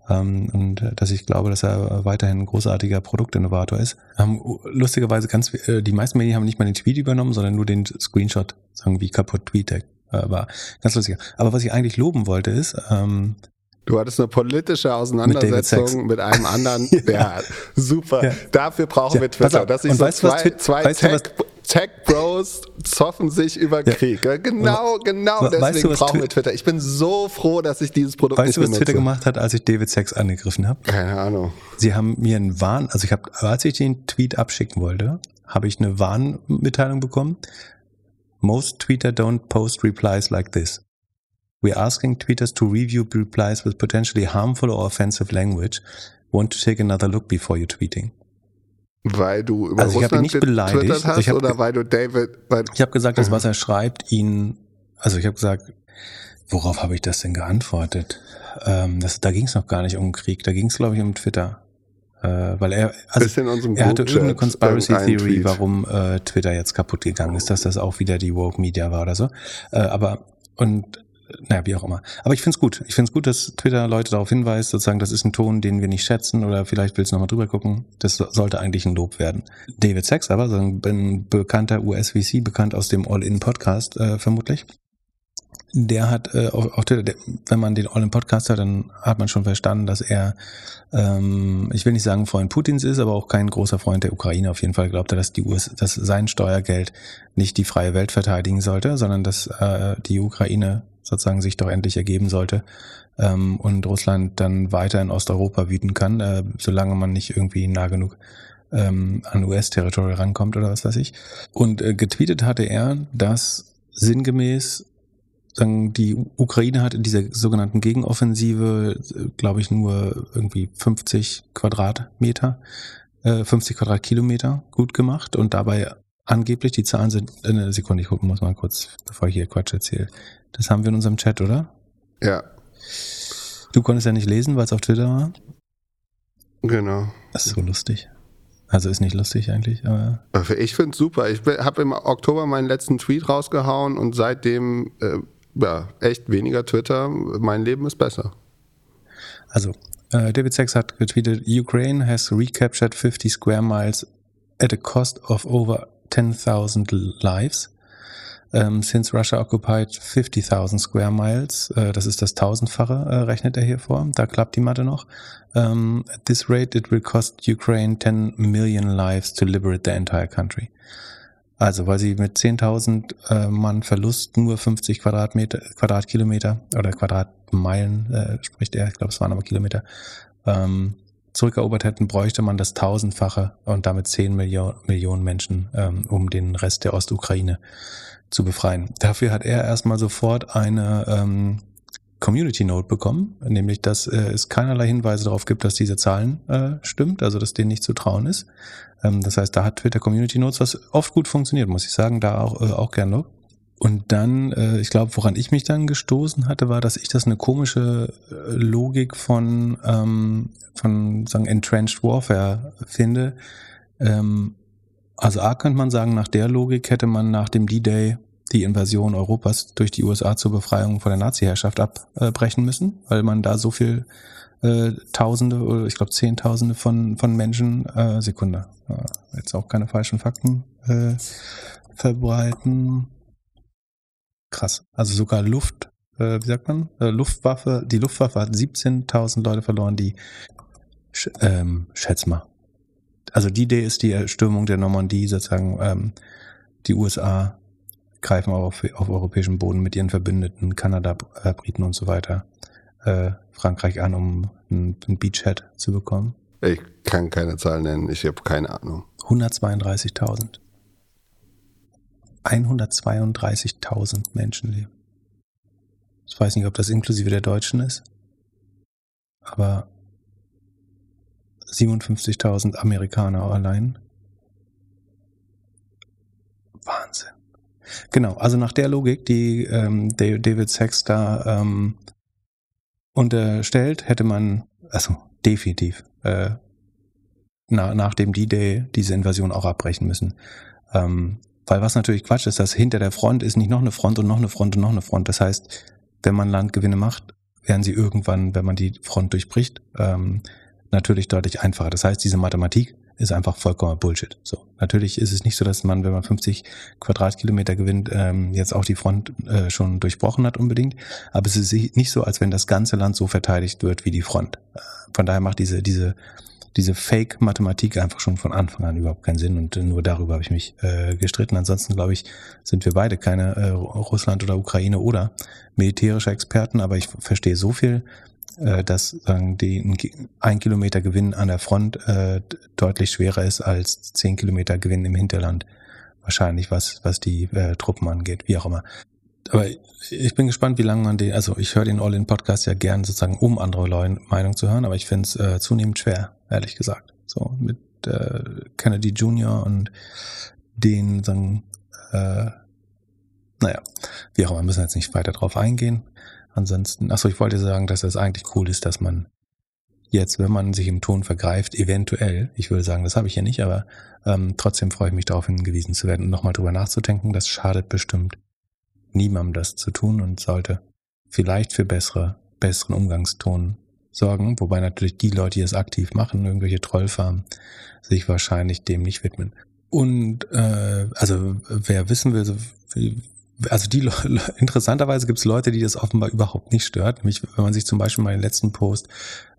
Ähm, und äh, dass ich glaube, dass er weiterhin ein großartiger Produktinnovator ist. Ähm, lustigerweise ganz, äh, die meisten Medien haben nicht mal den Tweet übernommen, sondern nur den Screenshot, sagen wie kaputt TweetDeck. Äh, war ganz lustig. Aber was ich eigentlich loben wollte ist, ähm, Du hattest eine politische Auseinandersetzung mit, mit einem anderen. ja. ja, super. Ja. Dafür brauchen ja. wir Twitter. Dass sich so weißt, zwei, zwei Tech, Tech Bros zoffen sich über Krieg. Genau, genau deswegen weißt du, brauchen wir Twitter. Ich bin so froh, dass ich dieses Produkt weißt nicht du, was. Twitter gemacht hat, als ich David Sachs angegriffen habe? Keine Ahnung. Sie haben mir einen Warn, also ich habe, als ich den Tweet abschicken wollte, habe ich eine Warnmitteilung bekommen. Most Twitter don't post replies like this. We're asking tweeters to review replies with potentially harmful or offensive language. Want to take another look before you tweeting. Weil du über also ich habe ihn nicht beleidigt hast hab, oder weil du David. Weil ich habe gesagt, das was er schreibt, ihn. Also ich habe gesagt, worauf habe ich das denn geantwortet? Ähm, das, da ging es noch gar nicht um Krieg, da ging es glaube ich um Twitter. Äh, weil er, also er hatte irgendeine Conspiracy Theory, warum äh, Twitter jetzt kaputt gegangen ist, dass das auch wieder die Woke Media war oder so. Äh, aber und naja, wie auch immer. Aber ich finde es gut. Ich finde es gut, dass Twitter Leute darauf hinweist, sozusagen, das ist ein Ton, den wir nicht schätzen oder vielleicht willst du nochmal drüber gucken. Das sollte eigentlich ein Lob werden. David Sachs aber, so ein bekannter US-VC, bekannt aus dem All-In-Podcast äh, vermutlich, der hat äh, auf, auf Twitter, der, wenn man den All-In-Podcast hat, dann hat man schon verstanden, dass er, ähm, ich will nicht sagen Freund Putins ist, aber auch kein großer Freund der Ukraine. Auf jeden Fall glaubt er, dass die US, dass sein Steuergeld nicht die freie Welt verteidigen sollte, sondern dass äh, die Ukraine sozusagen sich doch endlich ergeben sollte ähm, und Russland dann weiter in Osteuropa wüten kann, äh, solange man nicht irgendwie nah genug ähm, an US-Territorium rankommt oder was weiß ich. Und äh, getweetet hatte er, dass sinngemäß sagen, die Ukraine hat in dieser sogenannten Gegenoffensive, glaube ich, nur irgendwie 50 Quadratmeter, äh, 50 Quadratkilometer gut gemacht und dabei angeblich, die Zahlen sind, eine Sekunde, ich gucke muss mal kurz, bevor ich hier Quatsch erzähle. Das haben wir in unserem Chat, oder? Ja. Du konntest ja nicht lesen, weil es auf Twitter war? Genau. Das ist so lustig. Also ist nicht lustig eigentlich, aber. Ich finde es super. Ich habe im Oktober meinen letzten Tweet rausgehauen und seitdem äh, ja, echt weniger Twitter. Mein Leben ist besser. Also, äh, David Sachs hat getweetet, Ukraine has recaptured 50 square miles at a cost of over 10,000 lives. Um, since Russia occupied 50,000 square miles, äh, das ist das tausendfache, äh, rechnet er hier vor, da klappt die Mathe noch. Um, at this rate it will cost Ukraine 10 million lives to liberate the entire country. Also, weil sie mit 10.000 äh, Mann Verlust nur 50 Quadratmeter, Quadratkilometer oder Quadratmeilen, äh, spricht er, ich glaube, es waren aber Kilometer, ähm, zurückerobert hätten, bräuchte man das tausendfache und damit 10 Millionen, Millionen Menschen, ähm, um den Rest der Ostukraine zu befreien. Dafür hat er erstmal sofort eine, ähm, Community Note bekommen, nämlich dass äh, es keinerlei Hinweise darauf gibt, dass diese Zahlen äh, stimmt, also dass denen nicht zu trauen ist. Ähm, das heißt, da hat Twitter Community Notes, was oft gut funktioniert, muss ich sagen, da auch, äh, auch gerne. Und dann, äh, ich glaube, woran ich mich dann gestoßen hatte, war, dass ich das eine komische äh, Logik von, ähm, von sagen, Entrenched Warfare finde. Ähm, also A könnte man sagen, nach der Logik hätte man nach dem D-Day die Invasion Europas durch die USA zur Befreiung von der Nazi-Herrschaft abbrechen müssen, weil man da so viel äh, Tausende oder ich glaube Zehntausende von, von Menschen, äh, Sekunde, äh, jetzt auch keine falschen Fakten äh, verbreiten. Krass. Also sogar Luft, äh, wie sagt man? Äh, Luftwaffe, die Luftwaffe hat 17.000 Leute verloren, die, sch, ähm, schätz mal. Also die Idee ist die Erstürmung der Normandie, sozusagen, ähm, die USA greifen auch auf, auf europäischem Boden mit ihren Verbündeten, Kanada, äh, Briten und so weiter, äh, Frankreich an, um einen, einen Beachhead zu bekommen. Ich kann keine Zahl nennen, ich habe keine Ahnung. 132.000. 132.000 Menschen leben. Ich weiß nicht, ob das inklusive der Deutschen ist, aber 57.000 Amerikaner allein. Wahnsinn. Genau, also nach der Logik, die ähm, David Sachs da ähm, unterstellt, hätte man, also definitiv, äh, na, nach dem D-Day diese Invasion auch abbrechen müssen. Ähm, weil was natürlich Quatsch ist, dass hinter der Front ist nicht noch eine Front und noch eine Front und noch eine Front. Das heißt, wenn man Landgewinne macht, werden sie irgendwann, wenn man die Front durchbricht, ähm, natürlich deutlich einfacher. Das heißt, diese Mathematik ist einfach vollkommen Bullshit. So, natürlich ist es nicht so, dass man, wenn man 50 Quadratkilometer gewinnt, ähm, jetzt auch die Front äh, schon durchbrochen hat unbedingt. Aber es ist nicht so, als wenn das ganze Land so verteidigt wird wie die Front. Äh, von daher macht diese diese diese Fake-Mathematik einfach schon von Anfang an überhaupt keinen Sinn und nur darüber habe ich mich äh, gestritten. Ansonsten glaube ich, sind wir beide keine äh, Russland oder Ukraine oder militärische Experten, aber ich verstehe so viel äh, dass sagen, die, ein Kilometer Gewinn an der Front äh, deutlich schwerer ist als zehn Kilometer Gewinn im Hinterland. Wahrscheinlich, was, was die äh, Truppen angeht, wie auch immer. Aber ich bin gespannt, wie lange man den, also ich höre den All-In-Podcast ja gern sozusagen, um andere Leute Meinung zu hören, aber ich finde es äh, zunehmend schwer, ehrlich gesagt. So mit äh, Kennedy Jr. und den sagen, äh, naja, wie auch immer, müssen jetzt nicht weiter drauf eingehen. Ansonsten, achso, ich wollte sagen, dass es eigentlich cool ist, dass man jetzt, wenn man sich im Ton vergreift, eventuell, ich würde sagen, das habe ich ja nicht, aber ähm, trotzdem freue ich mich darauf hingewiesen zu werden und nochmal drüber nachzudenken. Das schadet bestimmt niemandem, das zu tun und sollte vielleicht für bessere, besseren Umgangston sorgen, wobei natürlich die Leute, die es aktiv machen, irgendwelche Trollfarmen, sich wahrscheinlich dem nicht widmen. Und äh, also wer wissen will, also die interessanterweise gibt es Leute, die das offenbar überhaupt nicht stört. Nämlich, wenn man sich zum Beispiel mal den letzten Post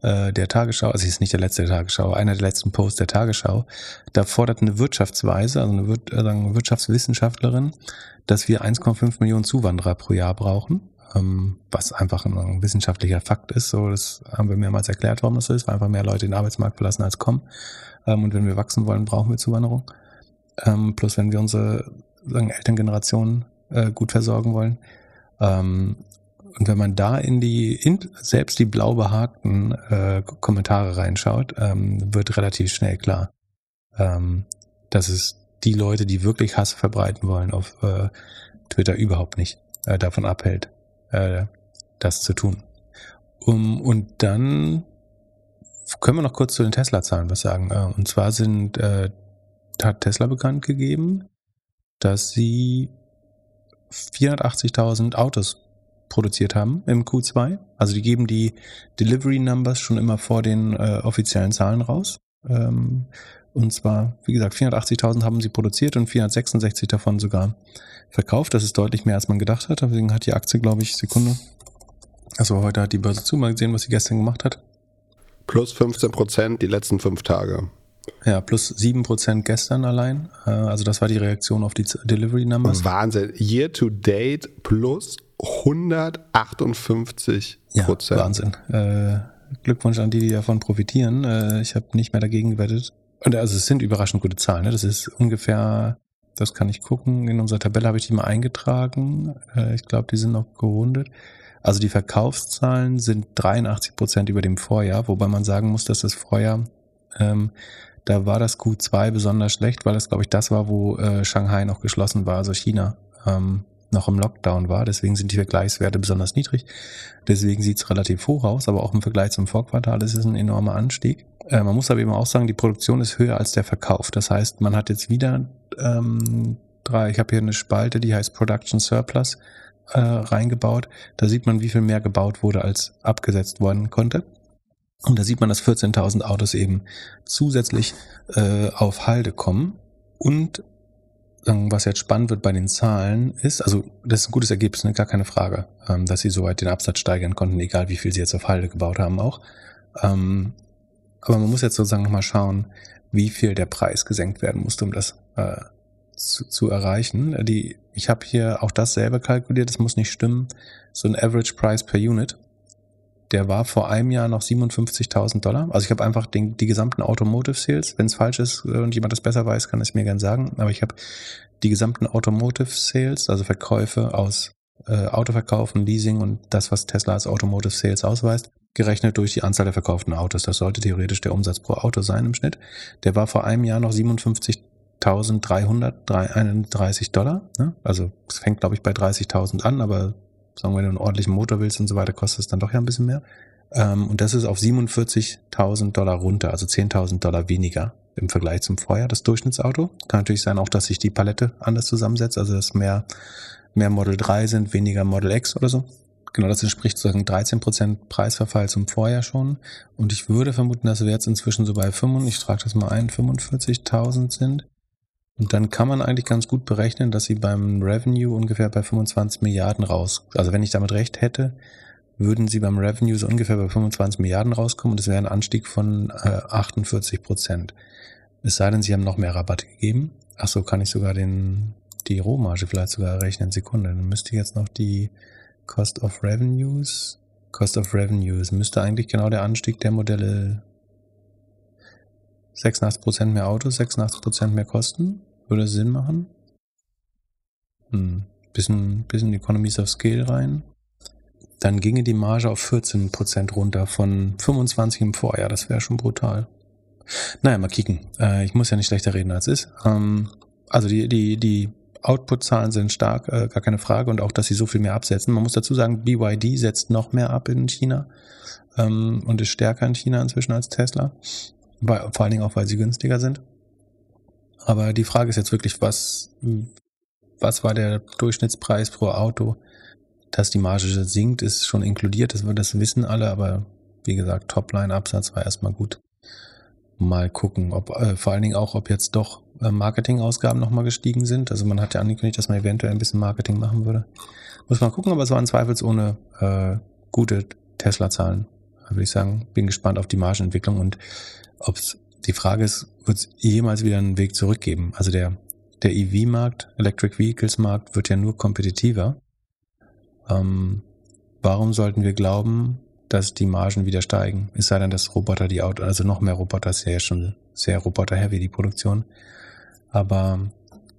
äh, der Tagesschau, also ist nicht der letzte der Tagesschau, einer der letzten Posts der Tagesschau, da fordert eine Wirtschaftsweise, also eine, Wir also eine Wirtschaftswissenschaftlerin, dass wir 1,5 Millionen Zuwanderer pro Jahr brauchen, ähm, was einfach ein wissenschaftlicher Fakt ist. So, das haben wir mehrmals erklärt, warum das so ist, weil einfach mehr Leute den Arbeitsmarkt verlassen als kommen. Ähm, und wenn wir wachsen wollen, brauchen wir Zuwanderung. Ähm, plus wenn wir unsere sagen, Elterngenerationen äh, gut versorgen wollen. Ähm, und wenn man da in die, in, selbst die blau behaarten äh, Kommentare reinschaut, ähm, wird relativ schnell klar, ähm, dass es die Leute, die wirklich Hass verbreiten wollen auf äh, Twitter überhaupt nicht äh, davon abhält, äh, das zu tun. Um, und dann können wir noch kurz zu den Tesla-Zahlen was sagen. Äh, und zwar sind, äh, hat Tesla bekannt gegeben, dass sie 480.000 Autos produziert haben im Q2. Also die geben die Delivery Numbers schon immer vor den äh, offiziellen Zahlen raus. Ähm, und zwar, wie gesagt, 480.000 haben sie produziert und 466 davon sogar verkauft. Das ist deutlich mehr, als man gedacht hat. Deswegen hat die Aktie, glaube ich, Sekunde. Also heute hat die Börse zu mal gesehen, was sie gestern gemacht hat. Plus 15 Prozent die letzten fünf Tage. Ja, plus sieben Prozent gestern allein. Äh, also das war die Reaktion auf die Delivery Numbers. Wahnsinn. Year to date plus 158 Prozent. Ja, Wahnsinn. Äh, Glückwunsch an die, die davon profitieren. Äh, ich habe nicht mehr dagegen gewettet. Und also es sind überraschend gute Zahlen. Ne? Das ist ungefähr, das kann ich gucken. In unserer Tabelle habe ich die mal eingetragen. Äh, ich glaube, die sind noch gerundet. Also die Verkaufszahlen sind 83 Prozent über dem Vorjahr, wobei man sagen muss, dass das Vorjahr, ähm, da war das Q2 besonders schlecht, weil das, glaube ich, das war, wo äh, Shanghai noch geschlossen war, also China ähm, noch im Lockdown war. Deswegen sind die Vergleichswerte besonders niedrig. Deswegen sieht es relativ hoch aus, aber auch im Vergleich zum Vorquartal ist es ein enormer Anstieg. Äh, man muss aber eben auch sagen, die Produktion ist höher als der Verkauf. Das heißt, man hat jetzt wieder ähm, drei, ich habe hier eine Spalte, die heißt Production Surplus äh, reingebaut. Da sieht man, wie viel mehr gebaut wurde, als abgesetzt worden konnte. Und da sieht man, dass 14.000 Autos eben zusätzlich äh, auf Halde kommen. Und was jetzt spannend wird bei den Zahlen ist, also das ist ein gutes Ergebnis, ne? gar keine Frage, ähm, dass sie soweit den Absatz steigern konnten, egal wie viel sie jetzt auf Halde gebaut haben auch. Ähm, aber man muss jetzt sozusagen nochmal schauen, wie viel der Preis gesenkt werden musste, um das äh, zu, zu erreichen. Die, ich habe hier auch das selber kalkuliert, das muss nicht stimmen. So ein Average Price per Unit, der war vor einem Jahr noch 57.000 Dollar. Also ich habe einfach den, die gesamten Automotive Sales, wenn es falsch ist und jemand das besser weiß, kann es mir gern sagen. Aber ich habe die gesamten Automotive Sales, also Verkäufe aus äh, Autoverkaufen, Leasing und das, was Tesla als Automotive Sales ausweist, gerechnet durch die Anzahl der verkauften Autos. Das sollte theoretisch der Umsatz pro Auto sein im Schnitt. Der war vor einem Jahr noch 57 1331 Dollar. Ne? Also es fängt, glaube ich, bei 30.000 an, aber sagen wir, wenn du einen ordentlichen Motor willst und so weiter, kostet es dann doch ja ein bisschen mehr. Ähm, und das ist auf 47.000 Dollar runter, also 10.000 Dollar weniger im Vergleich zum Vorjahr, das Durchschnittsauto. Kann natürlich sein auch, dass sich die Palette anders zusammensetzt, also dass mehr, mehr Model 3 sind, weniger Model X oder so. Genau, das entspricht sozusagen 13% Preisverfall zum Vorjahr schon. Und ich würde vermuten, dass wir jetzt inzwischen so bei 5, ich trage das mal ein, 45.000 sind. Und dann kann man eigentlich ganz gut berechnen, dass sie beim Revenue ungefähr bei 25 Milliarden raus. Also wenn ich damit recht hätte, würden sie beim Revenue so ungefähr bei 25 Milliarden rauskommen und das wäre ein Anstieg von äh, 48 Prozent. Es sei denn, sie haben noch mehr Rabatte gegeben. Ach so, kann ich sogar den, die Rohmarge vielleicht sogar rechnen. Sekunde. Dann müsste jetzt noch die Cost of Revenues. Cost of Revenues müsste eigentlich genau der Anstieg der Modelle 86 Prozent mehr Autos, 86 Prozent mehr Kosten. Würde das Sinn machen? Hm. Bisschen, bisschen Economies of Scale rein. Dann ginge die Marge auf 14% runter von 25 im Vorjahr. Das wäre schon brutal. Naja, mal kicken. Äh, ich muss ja nicht schlechter reden als ist. Ähm, also die, die, die Output-Zahlen sind stark, äh, gar keine Frage. Und auch, dass sie so viel mehr absetzen. Man muss dazu sagen, BYD setzt noch mehr ab in China ähm, und ist stärker in China inzwischen als Tesla. Weil, vor allen Dingen auch, weil sie günstiger sind. Aber die Frage ist jetzt wirklich, was, was war der Durchschnittspreis pro Auto? Dass die Marge sinkt, ist schon inkludiert, das, das wissen alle, aber wie gesagt, Topline-Absatz war erstmal gut. Mal gucken, ob äh, vor allen Dingen auch, ob jetzt doch äh, Marketingausgaben nochmal gestiegen sind. Also man hat ja angekündigt, dass man eventuell ein bisschen Marketing machen würde. Muss man gucken, aber es waren zweifelsohne äh, gute Tesla-Zahlen. Würde ich sagen, bin gespannt auf die Margenentwicklung und ob es die Frage ist, wird es jemals wieder einen Weg zurückgeben? Also der, der EV-Markt, Electric Vehicles-Markt wird ja nur kompetitiver. Ähm, warum sollten wir glauben, dass die Margen wieder steigen? Es sei denn, dass Roboter die Auto, also noch mehr Roboter, ist ja schon sehr roboter-heavy, die Produktion. Aber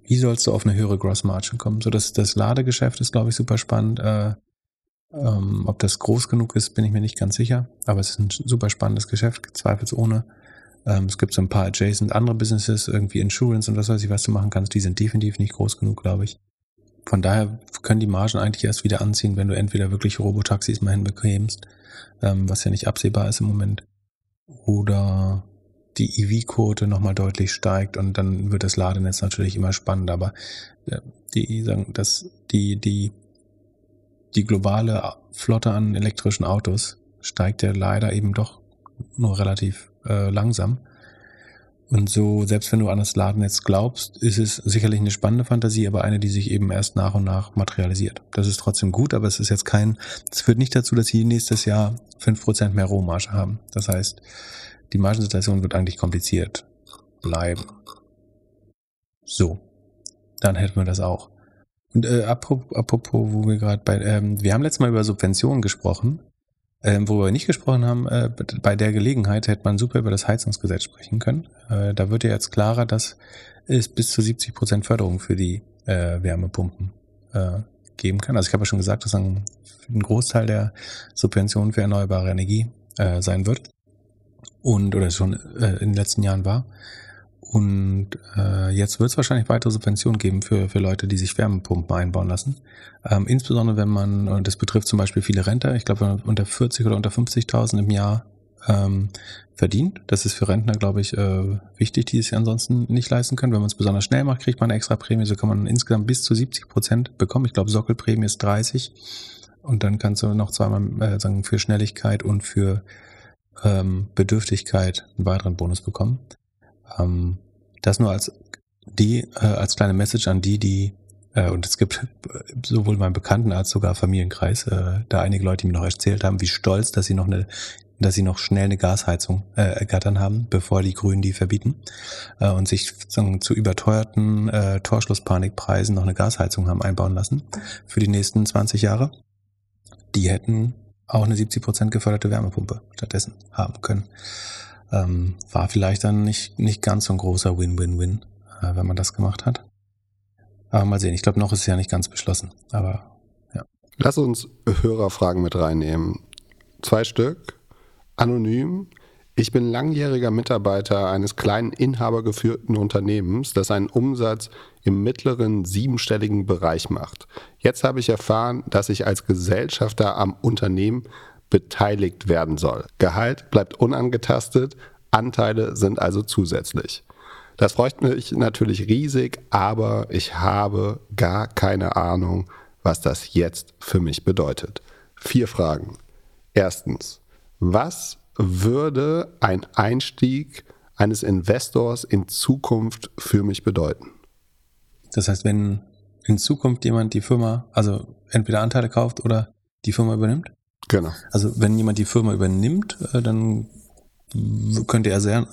wie sollst du auf eine höhere Gross Margin kommen? So, das, das Ladegeschäft ist, glaube ich, super spannend. Äh, ähm, ob das groß genug ist, bin ich mir nicht ganz sicher. Aber es ist ein super spannendes Geschäft, zweifelsohne. Ähm, es gibt so ein paar adjacent andere Businesses, irgendwie Insurance und was weiß ich, was du machen kannst. Die sind definitiv nicht groß genug, glaube ich. Von daher können die Margen eigentlich erst wieder anziehen, wenn du entweder wirklich Robotaxis mal hinbekämst, ähm, was ja nicht absehbar ist im Moment, oder die EV-Quote nochmal deutlich steigt und dann wird das Ladenetz natürlich immer spannender. Aber äh, die sagen, dass die, die, die globale Flotte an elektrischen Autos steigt ja leider eben doch nur relativ äh, langsam. Und so, selbst wenn du an das Ladennetz glaubst, ist es sicherlich eine spannende Fantasie, aber eine, die sich eben erst nach und nach materialisiert. Das ist trotzdem gut, aber es ist jetzt kein, es führt nicht dazu, dass sie nächstes Jahr fünf Prozent mehr Rohmarge haben. Das heißt, die Margensituation wird eigentlich kompliziert bleiben. So, dann hätten wir das auch. Und äh, apropos, apropos, wo wir gerade bei, ähm, wir haben letztes Mal über Subventionen gesprochen. Ähm, worüber wir nicht gesprochen haben, äh, bei der Gelegenheit hätte man super über das Heizungsgesetz sprechen können. Äh, da wird ja jetzt klarer, dass es bis zu 70 Prozent Förderung für die äh, Wärmepumpen äh, geben kann. Also ich habe ja schon gesagt, dass ein, ein Großteil der Subventionen für erneuerbare Energie äh, sein wird und oder schon äh, in den letzten Jahren war. Und äh, jetzt wird es wahrscheinlich weitere Subventionen geben für, für Leute, die sich Wärmepumpen einbauen lassen. Ähm, insbesondere wenn man, und das betrifft zum Beispiel viele Rentner, ich glaube, wenn man unter 40 oder unter 50.000 im Jahr ähm, verdient. Das ist für Rentner, glaube ich, äh, wichtig, die es ansonsten nicht leisten können. Wenn man es besonders schnell macht, kriegt man eine extra Prämie. So kann man insgesamt bis zu 70 Prozent bekommen. Ich glaube, Sockelprämie ist 30. Und dann kannst du noch zweimal äh, sagen, für Schnelligkeit und für ähm, Bedürftigkeit einen weiteren Bonus bekommen. Ähm, das nur als die, äh, als kleine Message an die, die äh, und es gibt sowohl meinen Bekannten als sogar Familienkreis, äh, da einige Leute, mir noch erzählt haben, wie stolz, dass sie noch eine, dass sie noch schnell eine Gasheizung äh, ergattern haben, bevor die Grünen die verbieten äh, und sich zu überteuerten äh, Torschlusspanikpreisen noch eine Gasheizung haben einbauen lassen für die nächsten 20 Jahre. Die hätten auch eine 70 Prozent geförderte Wärmepumpe stattdessen haben können. Ähm, war vielleicht dann nicht, nicht ganz so ein großer Win-Win-Win, äh, wenn man das gemacht hat. Aber mal sehen, ich glaube, noch ist es ja nicht ganz beschlossen. Aber ja. Lass uns Hörerfragen mit reinnehmen. Zwei Stück, anonym. Ich bin langjähriger Mitarbeiter eines kleinen inhabergeführten Unternehmens, das einen Umsatz im mittleren siebenstelligen Bereich macht. Jetzt habe ich erfahren, dass ich als Gesellschafter am Unternehmen beteiligt werden soll. Gehalt bleibt unangetastet, Anteile sind also zusätzlich. Das freut mich natürlich riesig, aber ich habe gar keine Ahnung, was das jetzt für mich bedeutet. Vier Fragen. Erstens, was würde ein Einstieg eines Investors in Zukunft für mich bedeuten? Das heißt, wenn in Zukunft jemand die Firma, also entweder Anteile kauft oder die Firma übernimmt? Genau. Also wenn jemand die Firma übernimmt, äh, dann könnte er sehr,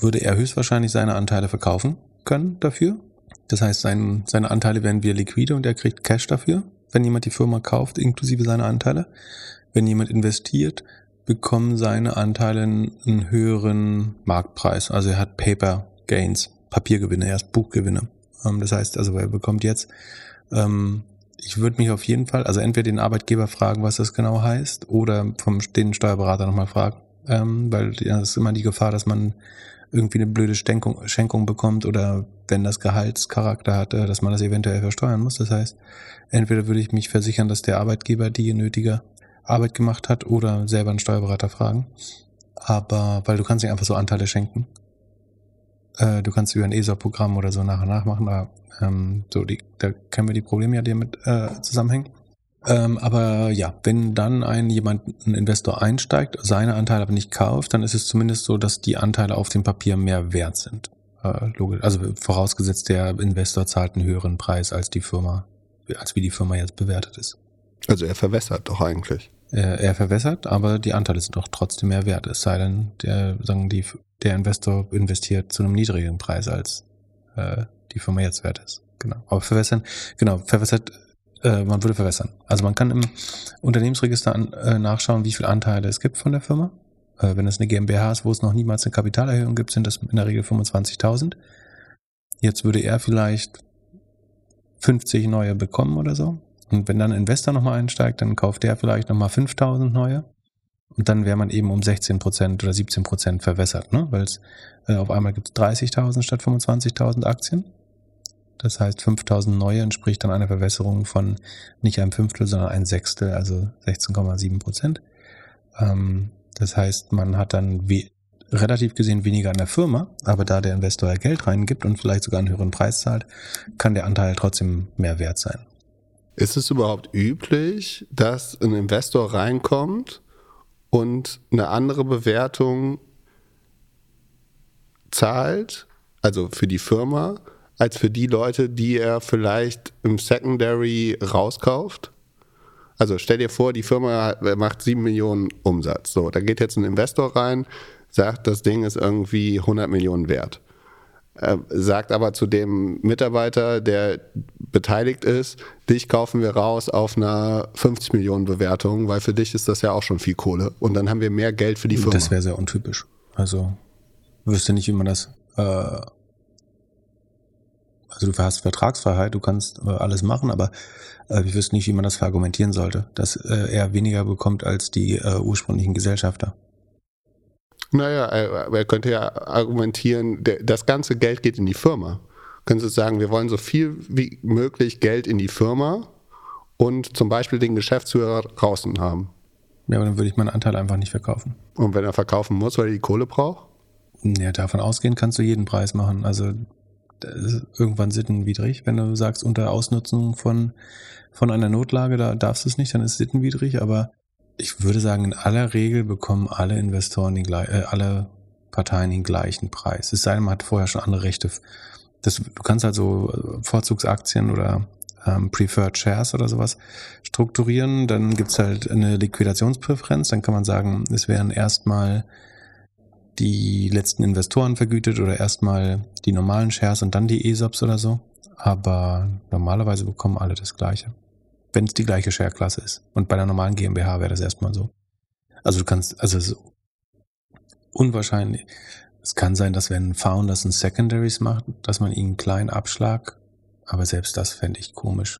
würde er höchstwahrscheinlich seine Anteile verkaufen können dafür. Das heißt, sein, seine Anteile werden wieder liquide und er kriegt Cash dafür, wenn jemand die Firma kauft, inklusive seiner Anteile. Wenn jemand investiert, bekommen seine Anteile einen höheren Marktpreis. Also er hat Paper Gains, Papiergewinne, er ist Buchgewinne. Ähm, das heißt, also er bekommt jetzt ähm, ich würde mich auf jeden Fall, also entweder den Arbeitgeber fragen, was das genau heißt, oder vom den Steuerberater nochmal fragen, ähm, weil ja, das ist immer die Gefahr, dass man irgendwie eine blöde Schenkung, Schenkung bekommt oder wenn das Gehaltscharakter hat, äh, dass man das eventuell versteuern muss. Das heißt, entweder würde ich mich versichern, dass der Arbeitgeber die nötige Arbeit gemacht hat oder selber einen Steuerberater fragen. Aber, weil du kannst nicht einfach so Anteile schenken. Äh, du kannst über ein ESOP-Programm oder so nach und nach machen, aber ähm, so, die, da kennen wir die Probleme ja, die damit äh, zusammenhängen. Ähm, aber ja, wenn dann ein jemand, ein Investor einsteigt, seine Anteile aber nicht kauft, dann ist es zumindest so, dass die Anteile auf dem Papier mehr wert sind. Äh, logisch. Also vorausgesetzt, der Investor zahlt einen höheren Preis als die Firma, als wie die Firma jetzt bewertet ist. Also er verwässert doch eigentlich. Er, er verwässert, aber die Anteile sind doch trotzdem mehr wert. Es sei denn, der, sagen die, der Investor investiert zu einem niedrigeren Preis als äh, die Firma jetzt wert ist. Genau. Aber verwässern, genau, verwässert, äh, man würde verwässern. Also man kann im Unternehmensregister an, äh, nachschauen, wie viele Anteile es gibt von der Firma. Äh, wenn es eine GmbH ist, wo es noch niemals eine Kapitalerhöhung gibt, sind das in der Regel 25.000. Jetzt würde er vielleicht 50 neue bekommen oder so. Und wenn dann ein Investor nochmal einsteigt, dann kauft der vielleicht nochmal 5000 neue. Und dann wäre man eben um 16 Prozent oder 17 Prozent verwässert, ne? weil es äh, auf einmal gibt es 30.000 statt 25.000 Aktien. Das heißt, 5000 neue entspricht dann einer Verwässerung von nicht einem Fünftel, sondern ein Sechstel, also 16,7 Prozent. Ähm, das heißt, man hat dann relativ gesehen weniger an der Firma, aber da der Investor ja Geld reingibt und vielleicht sogar einen höheren Preis zahlt, kann der Anteil trotzdem mehr wert sein. Ist es überhaupt üblich, dass ein Investor reinkommt und eine andere Bewertung zahlt, also für die Firma, als für die Leute, die er vielleicht im Secondary rauskauft? Also stell dir vor, die Firma macht 7 Millionen Umsatz. So, da geht jetzt ein Investor rein, sagt, das Ding ist irgendwie 100 Millionen wert. Er sagt aber zu dem Mitarbeiter, der beteiligt ist, dich kaufen wir raus auf einer 50 Millionen Bewertung, weil für dich ist das ja auch schon viel Kohle. Und dann haben wir mehr Geld für die Firma. Das wäre sehr untypisch. Also wüsste nicht, wie man das äh, Also du hast Vertragsfreiheit, du kannst äh, alles machen, aber äh, ich wüsste nicht, wie man das verargumentieren sollte, dass äh, er weniger bekommt als die äh, ursprünglichen Gesellschafter. Naja, er, er könnte ja argumentieren, das ganze Geld geht in die Firma. Können Sie sagen, wir wollen so viel wie möglich Geld in die Firma und zum Beispiel den Geschäftsführer draußen haben. Ja, aber dann würde ich meinen Anteil einfach nicht verkaufen. Und wenn er verkaufen muss, weil er die Kohle braucht? Ja, davon ausgehen kannst du jeden Preis machen. Also irgendwann sittenwidrig. Wenn du sagst, unter Ausnutzung von, von einer Notlage, da darfst du es nicht, dann ist es sittenwidrig. Aber ich würde sagen, in aller Regel bekommen alle Investoren, den, äh, alle Parteien den gleichen Preis. Es sei denn, man hat vorher schon andere Rechte. Das, du kannst also Vorzugsaktien oder ähm, Preferred Shares oder sowas strukturieren. Dann gibt's halt eine Liquidationspräferenz. Dann kann man sagen, es wären erstmal die letzten Investoren vergütet oder erstmal die normalen Shares und dann die ESOPs oder so. Aber normalerweise bekommen alle das Gleiche wenn es die gleiche Share-Klasse ist. Und bei der normalen GmbH wäre das erstmal so. Also du kannst, also es ist unwahrscheinlich. Es kann sein, dass wenn Founders ein Secondaries macht, dass man ihnen einen kleinen Abschlag, aber selbst das fände ich komisch.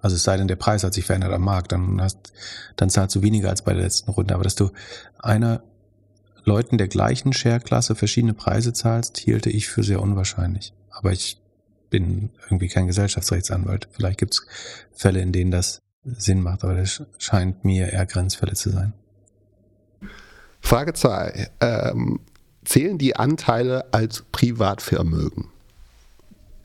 Also es sei denn, der Preis hat sich verändert am Markt, dann hast, dann zahlst du weniger als bei der letzten Runde. Aber dass du einer Leuten der gleichen Share-Klasse verschiedene Preise zahlst, hielte ich für sehr unwahrscheinlich. Aber ich bin irgendwie kein Gesellschaftsrechtsanwalt. Vielleicht gibt es Fälle, in denen das Sinn macht, aber das scheint mir eher Grenzfälle zu sein. Frage 2. Ähm, zählen die Anteile als Privatvermögen?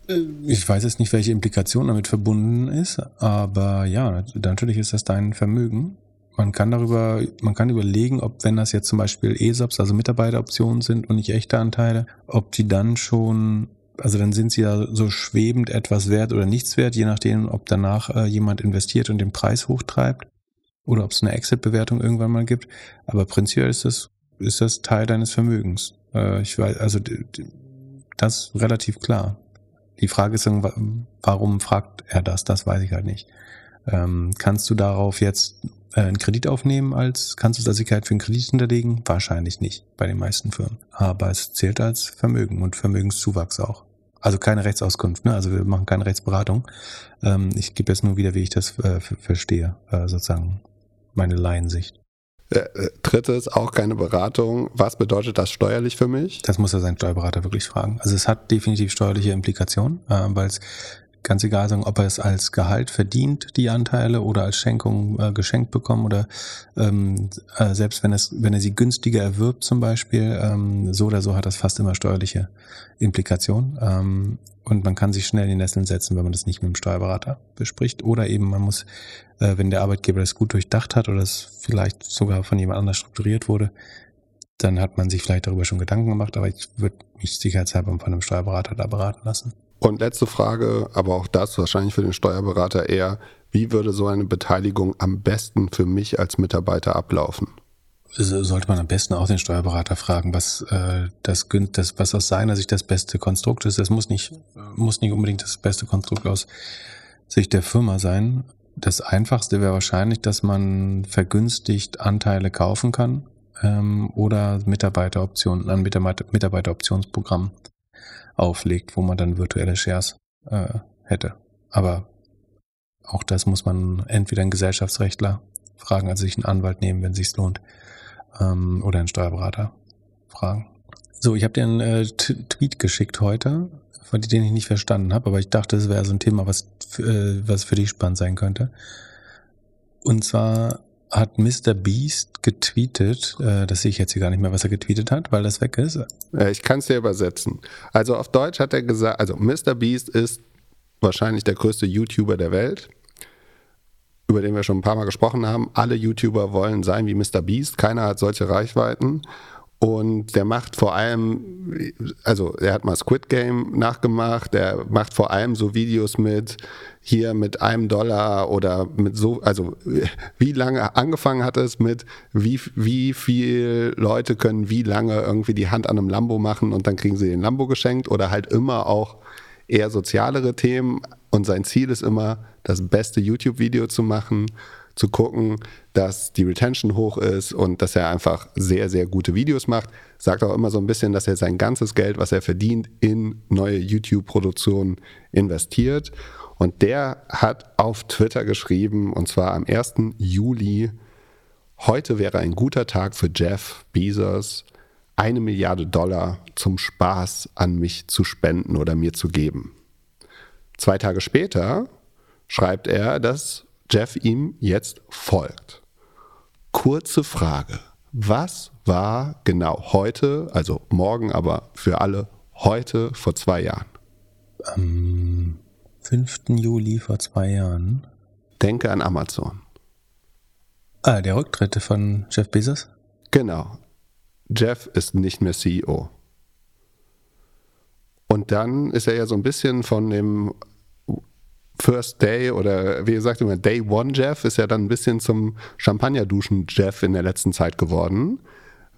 Äh, ich weiß jetzt nicht, welche Implikation damit verbunden ist, aber ja, natürlich ist das dein Vermögen. Man kann darüber, man kann überlegen, ob wenn das jetzt zum Beispiel ESOPs, also Mitarbeiteroptionen sind und nicht echte Anteile, ob die dann schon also dann sind sie ja so schwebend etwas wert oder nichts wert, je nachdem, ob danach äh, jemand investiert und den Preis hochtreibt oder ob es eine Exit-Bewertung irgendwann mal gibt. Aber prinzipiell ist das, ist das Teil deines Vermögens. Äh, ich weiß, also das ist relativ klar. Die Frage ist, warum fragt er das? Das weiß ich halt nicht. Ähm, kannst du darauf jetzt äh, einen Kredit aufnehmen als, kannst du als Sicherheit für einen Kredit hinterlegen? Wahrscheinlich nicht bei den meisten Firmen. Aber es zählt als Vermögen und Vermögenszuwachs auch. Also keine Rechtsauskunft, ne? Also wir machen keine Rechtsberatung. Ähm, ich gebe jetzt nur wieder, wie ich das äh, verstehe, äh, sozusagen meine Laiensicht. Äh, äh, drittes, auch keine Beratung. Was bedeutet das steuerlich für mich? Das muss er seinen Steuerberater wirklich fragen. Also es hat definitiv steuerliche Implikationen, äh, weil es ganz egal sagen, ob er es als Gehalt verdient, die Anteile, oder als Schenkung äh, geschenkt bekommen oder ähm, äh, selbst wenn es, wenn er sie günstiger erwirbt zum Beispiel, ähm, so oder so hat das fast immer steuerliche Implikationen. Ähm, und man kann sich schnell in die Nesseln setzen, wenn man das nicht mit dem Steuerberater bespricht. Oder eben man muss, äh, wenn der Arbeitgeber das gut durchdacht hat oder es vielleicht sogar von jemand anders strukturiert wurde, dann hat man sich vielleicht darüber schon Gedanken gemacht, aber ich würde mich sicherheitshalber von einem Steuerberater da beraten lassen. Und letzte Frage, aber auch das wahrscheinlich für den Steuerberater eher, wie würde so eine Beteiligung am besten für mich als Mitarbeiter ablaufen? Sollte man am besten auch den Steuerberater fragen, was äh, das, das, was aus seiner Sicht das beste Konstrukt ist. Das muss nicht, muss nicht unbedingt das beste Konstrukt aus Sicht der Firma sein. Das einfachste wäre wahrscheinlich, dass man vergünstigt Anteile kaufen kann ähm, oder Mitarbeiteroptionen, ein Mitarbeiteroptionsprogramm auflegt, wo man dann virtuelle Shares äh, hätte. Aber auch das muss man entweder einen Gesellschaftsrechtler fragen, also sich einen Anwalt nehmen, wenn es sich lohnt, ähm, oder einen Steuerberater fragen. So, ich habe dir einen äh, Tweet geschickt heute, von den ich nicht verstanden habe, aber ich dachte, es wäre so ein Thema, was, äh, was für dich spannend sein könnte. Und zwar hat Mr. Beast getweetet, äh, das sehe ich jetzt hier gar nicht mehr, was er getweetet hat, weil das weg ist. Ich kann es dir übersetzen. Also auf Deutsch hat er gesagt, also Mr. Beast ist wahrscheinlich der größte YouTuber der Welt, über den wir schon ein paar Mal gesprochen haben. Alle YouTuber wollen sein wie Mr. Beast, keiner hat solche Reichweiten. Und der macht vor allem, also er hat mal Squid Game nachgemacht, der macht vor allem so Videos mit hier mit einem Dollar oder mit so, also wie lange angefangen hat es mit, wie, wie viel Leute können wie lange irgendwie die Hand an einem Lambo machen und dann kriegen sie den Lambo geschenkt oder halt immer auch eher sozialere Themen. Und sein Ziel ist immer, das beste YouTube-Video zu machen zu gucken, dass die Retention hoch ist und dass er einfach sehr, sehr gute Videos macht. Sagt auch immer so ein bisschen, dass er sein ganzes Geld, was er verdient, in neue YouTube-Produktionen investiert. Und der hat auf Twitter geschrieben, und zwar am 1. Juli, heute wäre ein guter Tag für Jeff Bezos, eine Milliarde Dollar zum Spaß an mich zu spenden oder mir zu geben. Zwei Tage später schreibt er, dass Jeff ihm jetzt folgt. Kurze Frage. Was war genau heute, also morgen, aber für alle heute vor zwei Jahren? Am 5. Juli vor zwei Jahren. Denke an Amazon. Ah, der Rücktritt von Jeff Bezos? Genau. Jeff ist nicht mehr CEO. Und dann ist er ja so ein bisschen von dem First Day oder wie gesagt immer Day One Jeff ist ja dann ein bisschen zum Champagnerduschen Jeff in der letzten Zeit geworden.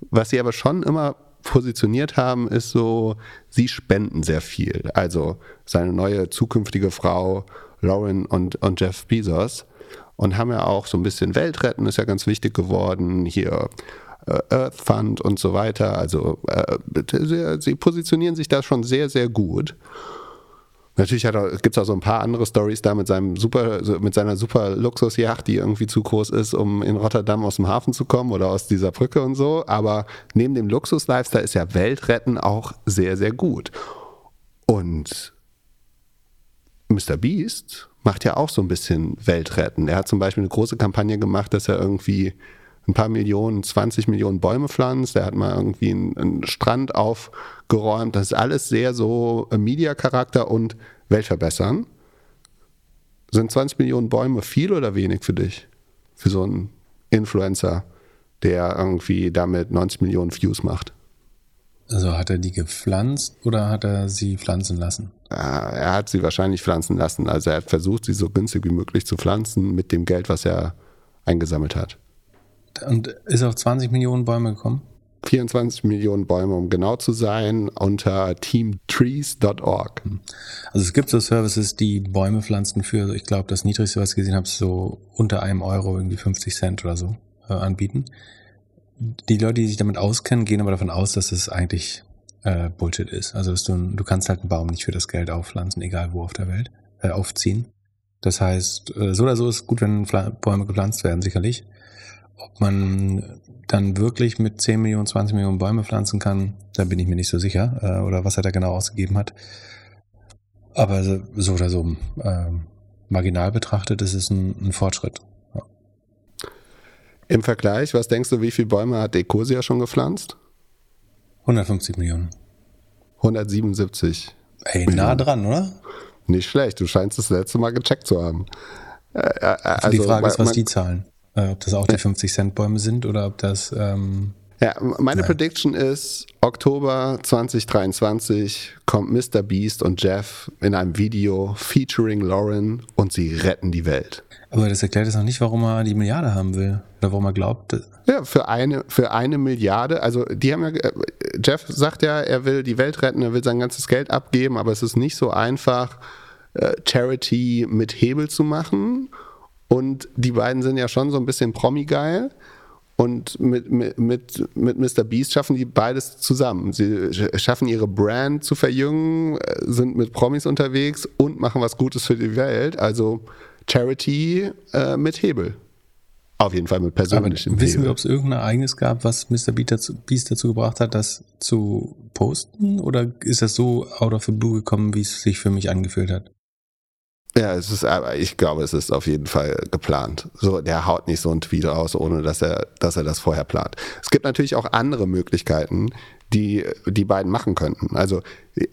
Was sie aber schon immer positioniert haben, ist so, sie spenden sehr viel. Also seine neue zukünftige Frau Lauren und, und Jeff Bezos und haben ja auch so ein bisschen Weltretten ist ja ganz wichtig geworden. Hier äh, Earth Fund und so weiter. Also äh, sie positionieren sich da schon sehr, sehr gut. Natürlich gibt es auch so ein paar andere Stories da mit seinem super, mit seiner super Luxusjacht, die irgendwie zu groß ist, um in Rotterdam aus dem Hafen zu kommen oder aus dieser Brücke und so. Aber neben dem Luxus-Lifestyle ist ja Weltretten auch sehr, sehr gut. Und Mr. Beast macht ja auch so ein bisschen Weltretten. Er hat zum Beispiel eine große Kampagne gemacht, dass er irgendwie ein paar Millionen, 20 Millionen Bäume pflanzt. Er hat mal irgendwie einen, einen Strand aufgeräumt. Das ist alles sehr so Media-Charakter und Weltverbessern. Sind 20 Millionen Bäume viel oder wenig für dich? Für so einen Influencer, der irgendwie damit 90 Millionen Views macht? Also hat er die gepflanzt oder hat er sie pflanzen lassen? Er hat sie wahrscheinlich pflanzen lassen. Also er hat versucht, sie so günstig wie möglich zu pflanzen mit dem Geld, was er eingesammelt hat. Und ist auf 20 Millionen Bäume gekommen? 24 Millionen Bäume, um genau zu sein, unter teamtrees.org. Hm. Also es gibt so Services, die Bäume pflanzen für, ich glaube, das niedrigste, was ich gesehen habe, so unter einem Euro, irgendwie 50 Cent oder so äh, anbieten. Die Leute, die sich damit auskennen, gehen aber davon aus, dass es eigentlich äh, Bullshit ist. Also du, du kannst halt einen Baum nicht für das Geld aufpflanzen, egal wo auf der Welt, äh, aufziehen. Das heißt, äh, so oder so ist gut, wenn Bäume gepflanzt werden, sicherlich. Ob man dann wirklich mit 10 Millionen, 20 Millionen Bäume pflanzen kann, da bin ich mir nicht so sicher. Äh, oder was er da genau ausgegeben hat. Aber so oder so, äh, marginal betrachtet, ist es ein, ein Fortschritt. Ja. Im Vergleich, was denkst du, wie viele Bäume hat Ecosia schon gepflanzt? 150 Millionen. 177. Ey, Millionen. nah dran, oder? Nicht schlecht, du scheinst das letzte Mal gecheckt zu haben. Äh, äh, also die Frage ist, was die zahlen. Äh, ob das auch die 50-Cent-Bäume sind oder ob das. Ähm, ja, meine nein. Prediction ist, Oktober 2023 kommt Mr. Beast und Jeff in einem Video featuring Lauren und sie retten die Welt. Aber das erklärt jetzt noch nicht, warum er die Milliarde haben will. Oder warum er glaubt. Ja, für eine, für eine Milliarde. Also, die haben ja, äh, Jeff sagt ja, er will die Welt retten, er will sein ganzes Geld abgeben, aber es ist nicht so einfach, äh, Charity mit Hebel zu machen. Und die beiden sind ja schon so ein bisschen Promi-geil. Und mit, mit, mit, mit Mr. Beast schaffen die beides zusammen. Sie schaffen ihre Brand zu verjüngen, sind mit Promis unterwegs und machen was Gutes für die Welt. Also Charity äh, mit Hebel. Auf jeden Fall mit persönlichem Aber wissen Hebel. wir, ob es irgendein Ereignis gab, was Mr. Beast dazu, Beast dazu gebracht hat, das zu posten? Oder ist das so out of the blue gekommen, wie es sich für mich angefühlt hat? Ja, es ist, aber ich glaube, es ist auf jeden Fall geplant. So, der haut nicht so einen Tweet raus, ohne dass er, dass er das vorher plant. Es gibt natürlich auch andere Möglichkeiten, die die beiden machen könnten. Also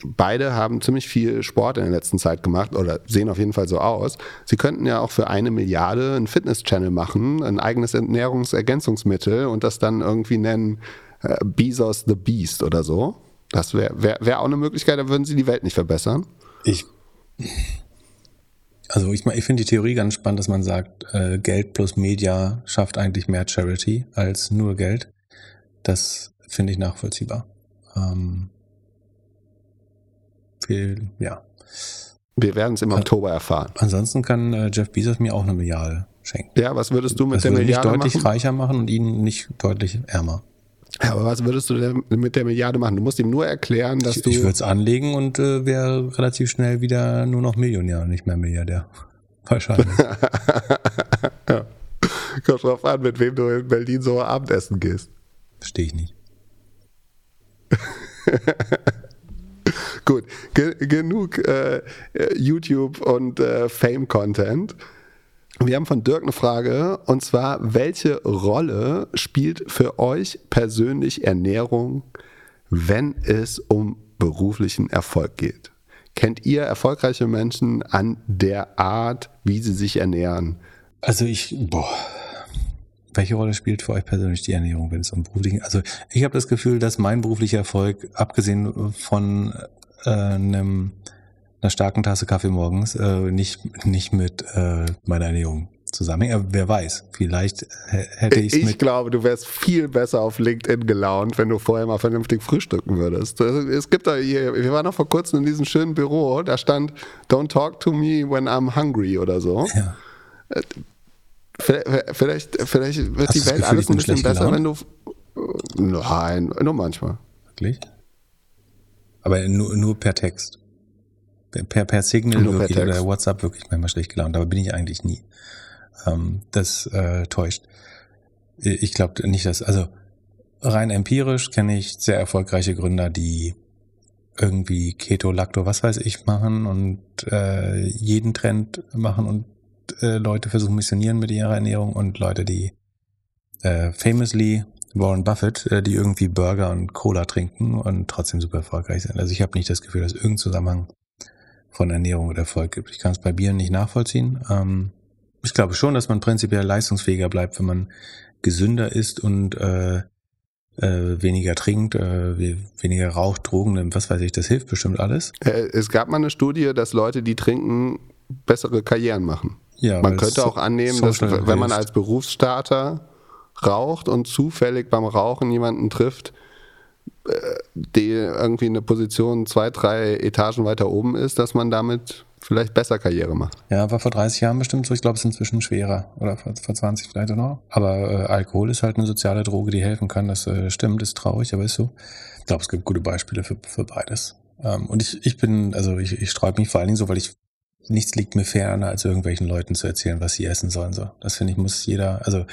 beide haben ziemlich viel Sport in der letzten Zeit gemacht oder sehen auf jeden Fall so aus. Sie könnten ja auch für eine Milliarde einen Fitness-Channel machen, ein eigenes Ernährungsergänzungsmittel und das dann irgendwie nennen äh, Bezos the Beast oder so. Das wäre wär, wär auch eine Möglichkeit, da würden sie die Welt nicht verbessern. Ich also ich, ich finde die Theorie ganz spannend, dass man sagt, äh, Geld plus Media schafft eigentlich mehr Charity als nur Geld. Das finde ich nachvollziehbar. Ähm, viel, ja. Wir werden es im Oktober erfahren. Ansonsten kann äh, Jeff Bezos mir auch eine Milliarde schenkt. Ja, was würdest du mit das der würde Milliarde deutlich machen? reicher machen und ihn nicht deutlich ärmer. Ja, aber was würdest du denn mit der Milliarde machen? Du musst ihm nur erklären, dass Ich, du. ich würde es anlegen und äh, wäre relativ schnell wieder nur noch Millionär und nicht mehr Milliardär. Wahrscheinlich. Kommt drauf an, mit wem du in Berlin so Abendessen gehst. Verstehe ich nicht. Gut, ge genug äh, YouTube und äh, Fame-Content. Wir haben von Dirk eine Frage und zwar: Welche Rolle spielt für euch persönlich Ernährung, wenn es um beruflichen Erfolg geht? Kennt ihr erfolgreiche Menschen an der Art, wie sie sich ernähren? Also ich, boah. Welche Rolle spielt für euch persönlich die Ernährung, wenn es um beruflichen? Also ich habe das Gefühl, dass mein beruflicher Erfolg, abgesehen von äh, einem, einer starken Tasse Kaffee morgens, äh, nicht, nicht mit äh, meiner Ernährung zusammenhängt. Wer weiß, vielleicht hätte ich es Ich glaube, du wärst viel besser auf LinkedIn gelaunt, wenn du vorher mal vernünftig frühstücken würdest. Also, Es gibt da hier, wir waren noch vor kurzem in diesem schönen Büro, da stand Don't talk to me when I'm hungry oder so. Ja. Vielleicht, vielleicht, vielleicht wird Hast die Welt Gefühl, alles ein bisschen besser, gelaunt? wenn du. Nein, nur manchmal. Wirklich? Aber nur, nur per Text. Per, per, Signal Nur wirklich oder WhatsApp wirklich manchmal schlecht gelaunt, aber bin ich eigentlich nie. Ähm, das äh, täuscht. Ich glaube nicht, dass, also rein empirisch kenne ich sehr erfolgreiche Gründer, die irgendwie Keto, Lacto, was weiß ich machen und äh, jeden Trend machen und äh, Leute versuchen missionieren mit ihrer Ernährung und Leute, die äh, famously Warren Buffett, äh, die irgendwie Burger und Cola trinken und trotzdem super erfolgreich sind. Also ich habe nicht das Gefühl, dass es irgendeinen Zusammenhang von Ernährung und Erfolg gibt. Ich kann es bei Bieren nicht nachvollziehen. Ähm, ich glaube schon, dass man prinzipiell leistungsfähiger bleibt, wenn man gesünder isst und äh, äh, weniger trinkt, äh, we- weniger raucht, Drogen nimmt, was weiß ich, das hilft bestimmt alles. Äh, Es gab mal eine Studie, dass Leute, die trinken, bessere Karrieren machen. Ja, Man könnte auch annehmen, dass wenn man als Berufsstarter raucht und zufällig beim Rauchen jemanden trifft, die irgendwie eine Position zwei, drei Etagen weiter oben ist, dass man damit vielleicht besser Karriere macht. Ja, war vor 30 Jahren bestimmt so. Ich glaube, es ist inzwischen schwerer. Oder vor, vor 20 vielleicht auch noch. Aber äh, Alkohol ist halt eine soziale Droge, die helfen kann. Das äh, stimmt, ist traurig, aber ist so. Ich glaube, es gibt gute Beispiele für, für beides. Ähm, und ich, ich bin, also ich, ich sträube mich vor allen Dingen so, weil ich nichts liegt mir ferner, als irgendwelchen Leuten zu erzählen, was sie essen sollen. So. Das finde ich, muss jeder, also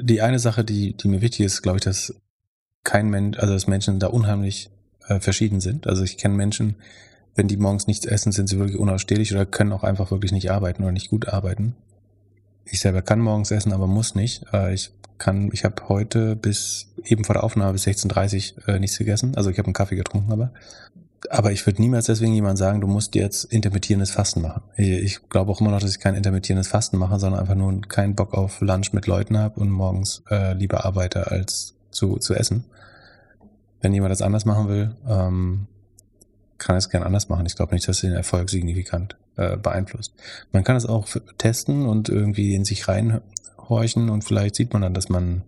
die eine Sache, die, die mir wichtig ist, glaube ich, dass kein Mensch, also dass Menschen da unheimlich äh, verschieden sind. Also ich kenne Menschen, wenn die morgens nichts essen, sind sie wirklich unausstehlich oder können auch einfach wirklich nicht arbeiten oder nicht gut arbeiten. Ich selber kann morgens essen, aber muss nicht. Äh, ich kann, ich habe heute bis eben vor der Aufnahme bis 16.30 Uhr äh, nichts gegessen. Also ich habe einen Kaffee getrunken, aber. Aber ich würde niemals deswegen jemand sagen, du musst jetzt intermittierendes Fasten machen. Ich, ich glaube auch immer noch, dass ich kein intermittierendes Fasten mache, sondern einfach nur keinen Bock auf Lunch mit Leuten habe und morgens äh, lieber arbeite, als zu, zu essen. Wenn jemand das anders machen will, ähm, kann es gern anders machen. Ich glaube nicht, dass den Erfolg signifikant äh, beeinflusst. Man kann es auch testen und irgendwie in sich reinhorchen und vielleicht sieht man dann, dass man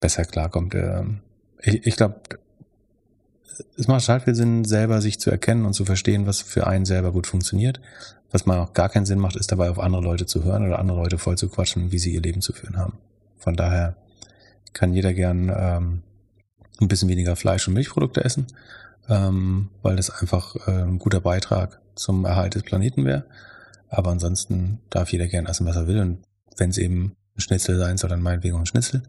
besser klarkommt. Ähm, ich ich glaube, es macht halt viel Sinn, selber sich zu erkennen und zu verstehen, was für einen selber gut funktioniert. Was mal auch gar keinen Sinn macht, ist dabei auf andere Leute zu hören oder andere Leute voll zu quatschen, wie sie ihr Leben zu führen haben. Von daher kann jeder gern ähm, ein bisschen weniger Fleisch und Milchprodukte essen, ähm, weil das einfach äh, ein guter Beitrag zum Erhalt des Planeten wäre. Aber ansonsten darf jeder gern essen, was er will. Und wenn es eben ein Schnitzel sein soll, dann meinetwegen auch ein Schnitzel.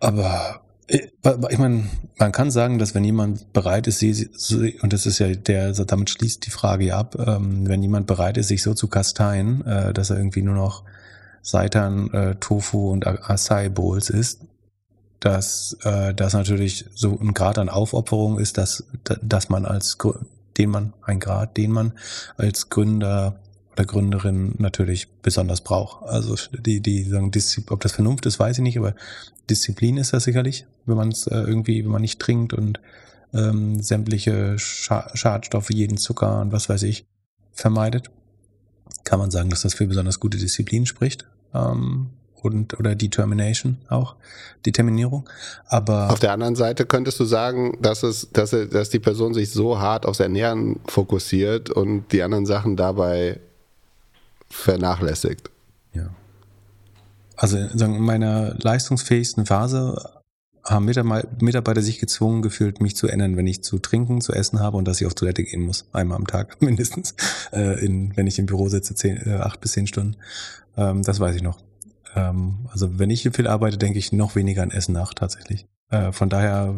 Aber äh, ich meine, man kann sagen, dass wenn jemand bereit ist, sie, und das ist ja der, damit schließt die Frage ja ab, ähm, wenn jemand bereit ist, sich so zu kasteien, äh, dass er irgendwie nur noch Seitan, äh, Tofu und Acai Bowls isst, dass äh, das natürlich so ein Grad an Aufopferung ist, dass, dass man als den man, ein Grad, den man als Gründer oder Gründerin natürlich besonders braucht. Also die, die sagen, ob das Vernunft ist, weiß ich nicht, aber Disziplin ist das sicherlich, wenn man es äh, irgendwie, wenn man nicht trinkt und ähm, sämtliche Scha Schadstoffe, jeden Zucker und was weiß ich vermeidet, kann man sagen, dass das für besonders gute Disziplin spricht. Ähm, und oder Determination auch, Determinierung. Aber Auf der anderen Seite könntest du sagen, dass es, dass, er- dass die Person sich so hart aufs Ernähren fokussiert und die anderen Sachen dabei vernachlässigt. Ja. Also in meiner leistungsfähigsten Phase haben Mitarbeiter sich gezwungen gefühlt, mich zu ändern, wenn ich zu trinken, zu essen habe und dass ich auf Toilette gehen muss. Einmal am Tag mindestens, äh, in, wenn ich im Büro sitze, zehn, äh, acht bis zehn Stunden. Ähm, das weiß ich noch. Ähm, also wenn ich viel arbeite, denke ich noch weniger an Essen nach tatsächlich. Äh, von daher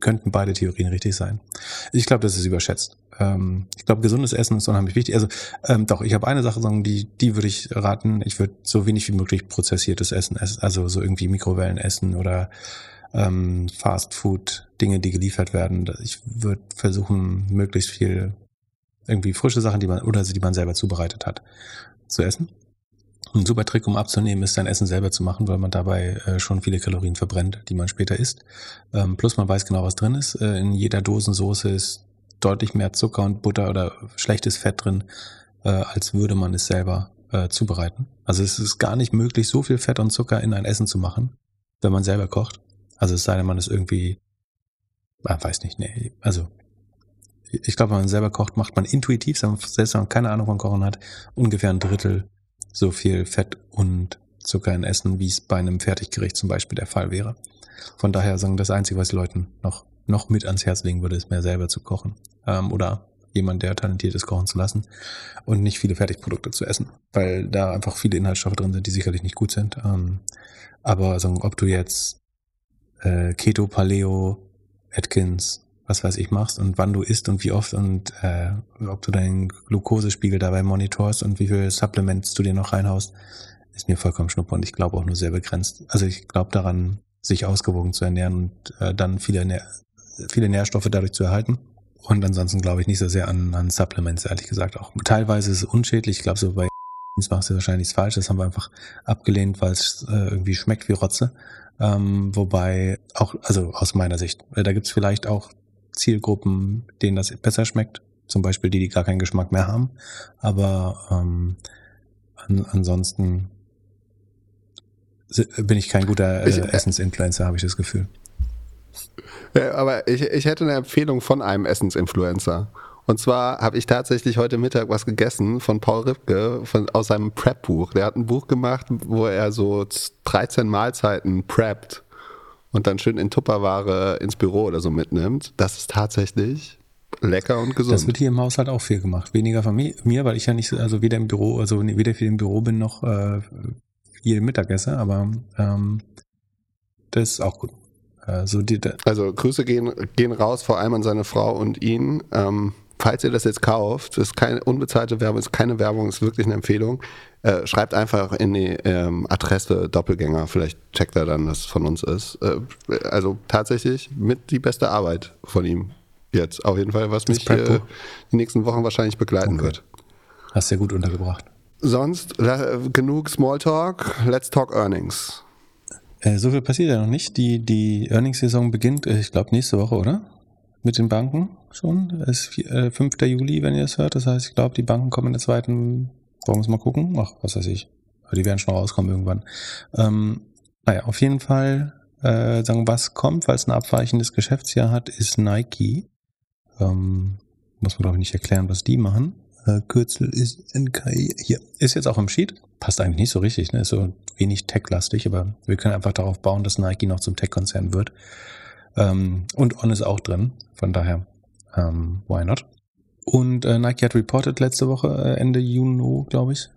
könnten beide Theorien richtig sein. Ich glaube, das ist überschätzt. Ähm, ich glaube, gesundes Essen ist unheimlich wichtig. Also ähm, doch, ich habe eine Sache die, die würde ich raten. Ich würde so wenig wie möglich prozessiertes Essen essen, also so irgendwie Mikrowellen essen oder ähm, Fast Food, Dinge, die geliefert werden. Ich würde versuchen, möglichst viel irgendwie frische Sachen, die man oder die man selber zubereitet hat, zu essen. Ein super Trick, um abzunehmen, ist sein Essen selber zu machen, weil man dabei äh, schon viele Kalorien verbrennt, die man später isst. Ähm, plus man weiß genau, was drin ist. Äh, in jeder Dosensoße ist deutlich mehr Zucker und Butter oder schlechtes Fett drin, äh, als würde man es selber zubereiten. Also es ist gar nicht möglich, so viel Fett und Zucker in ein Essen zu machen, wenn man selber kocht. Also es sei denn, man ist irgendwie, ah, weiß nicht, nee, also ich glaube, wenn man selber kocht, macht man intuitiv, selbst wenn man keine Ahnung von Kochen hat, ungefähr ein Drittel so viel Fett und Zucker in Essen, wie es bei einem Fertiggericht zum Beispiel der Fall wäre. Von daher sagen, das Einzige, was die Leuten noch, noch mit ans Herz legen würde, ist mehr selber zu kochen. Ähm, oder jemand, der talentiert ist, kochen zu lassen und nicht viele Fertigprodukte zu essen, weil da einfach viele Inhaltsstoffe drin sind, die sicherlich nicht gut sind. Ähm, aber sagen, ob du jetzt äh, Keto, Paleo, Atkins, was weiß ich machst und wann du isst und wie oft und äh, ob du deinen Glukosespiegel dabei monitorst und wie viel Supplements du dir noch reinhaust, ist mir vollkommen schnuppe und ich glaube auch nur sehr begrenzt. Also ich glaube daran, sich ausgewogen zu ernähren und äh, dann viele, Nähr viele Nährstoffe dadurch zu erhalten. Und ansonsten glaube ich nicht so sehr an, an Supplements, ehrlich gesagt auch. Teilweise ist es unschädlich. Ich glaube, so bei machst du wahrscheinlich nichts falsch. Das haben wir einfach abgelehnt, weil es äh, irgendwie schmeckt wie Rotze. Ähm, wobei auch, also aus meiner Sicht, äh, da gibt's vielleicht auch Zielgruppen, denen das besser schmeckt. Zum Beispiel die, die gar keinen Geschmack mehr haben. Aber ähm, an, ansonsten bin ich kein guter äh, Essensinfluencer, habe ich das Gefühl. Ja, aber ich, ich hätte eine Empfehlung von einem Essensinfluencer. Und zwar habe ich tatsächlich heute Mittag was gegessen von Paul Ripke von, aus seinem Prep-Buch. Der hat ein Buch gemacht, wo er so 13 Mahlzeiten preppt und dann schön in Tupperware ins Büro oder so mitnimmt, das ist tatsächlich lecker und gesund. Das wird hier im Haushalt auch viel gemacht. Weniger von mir, weil ich ja nicht, also weder im Büro, also weder viel im Büro bin noch äh, viel Mittagesse, aber ähm, das ist auch gut. Also, die, also Grüße gehen, gehen raus, vor allem an seine Frau und ihn. Ähm, falls ihr das jetzt kauft, ist keine unbezahlte Werbung, ist keine Werbung, ist wirklich eine Empfehlung. Äh, schreibt einfach in die ähm, Adresse Doppelgänger, vielleicht checkt er dann, dass es von uns ist. Äh, also tatsächlich mit die beste Arbeit von ihm jetzt. Auf jeden Fall, was das mich äh, die nächsten Wochen wahrscheinlich begleiten okay. wird. Hast du ja gut untergebracht. Sonst genug Smalltalk, let's talk Earnings. Äh, so viel passiert ja noch nicht. Die, die Earnings-Saison beginnt, äh, ich glaube, nächste Woche, oder? Mit den Banken schon. Es ist äh, 5. Juli, wenn ihr es hört. Das heißt, ich glaube, die Banken kommen in der zweiten wollen wir mal gucken? Ach, was weiß ich. Die werden schon rauskommen irgendwann. Ähm, naja, auf jeden Fall äh, sagen, was kommt, weil es ein abweichendes Geschäftsjahr hat, ist Nike. Ähm, muss man, glaube ich, nicht erklären, was die machen. Äh, Kürzel ist NKI. Hier, ist jetzt auch im Sheet. Passt eigentlich nicht so richtig, ne? Ist so wenig tech-lastig, aber wir können einfach darauf bauen, dass Nike noch zum Tech-Konzern wird. Ähm, und On ist auch drin. Von daher, ähm, why not? Und äh, Nike hat reported letzte Woche, äh, Ende Juni, glaube ich,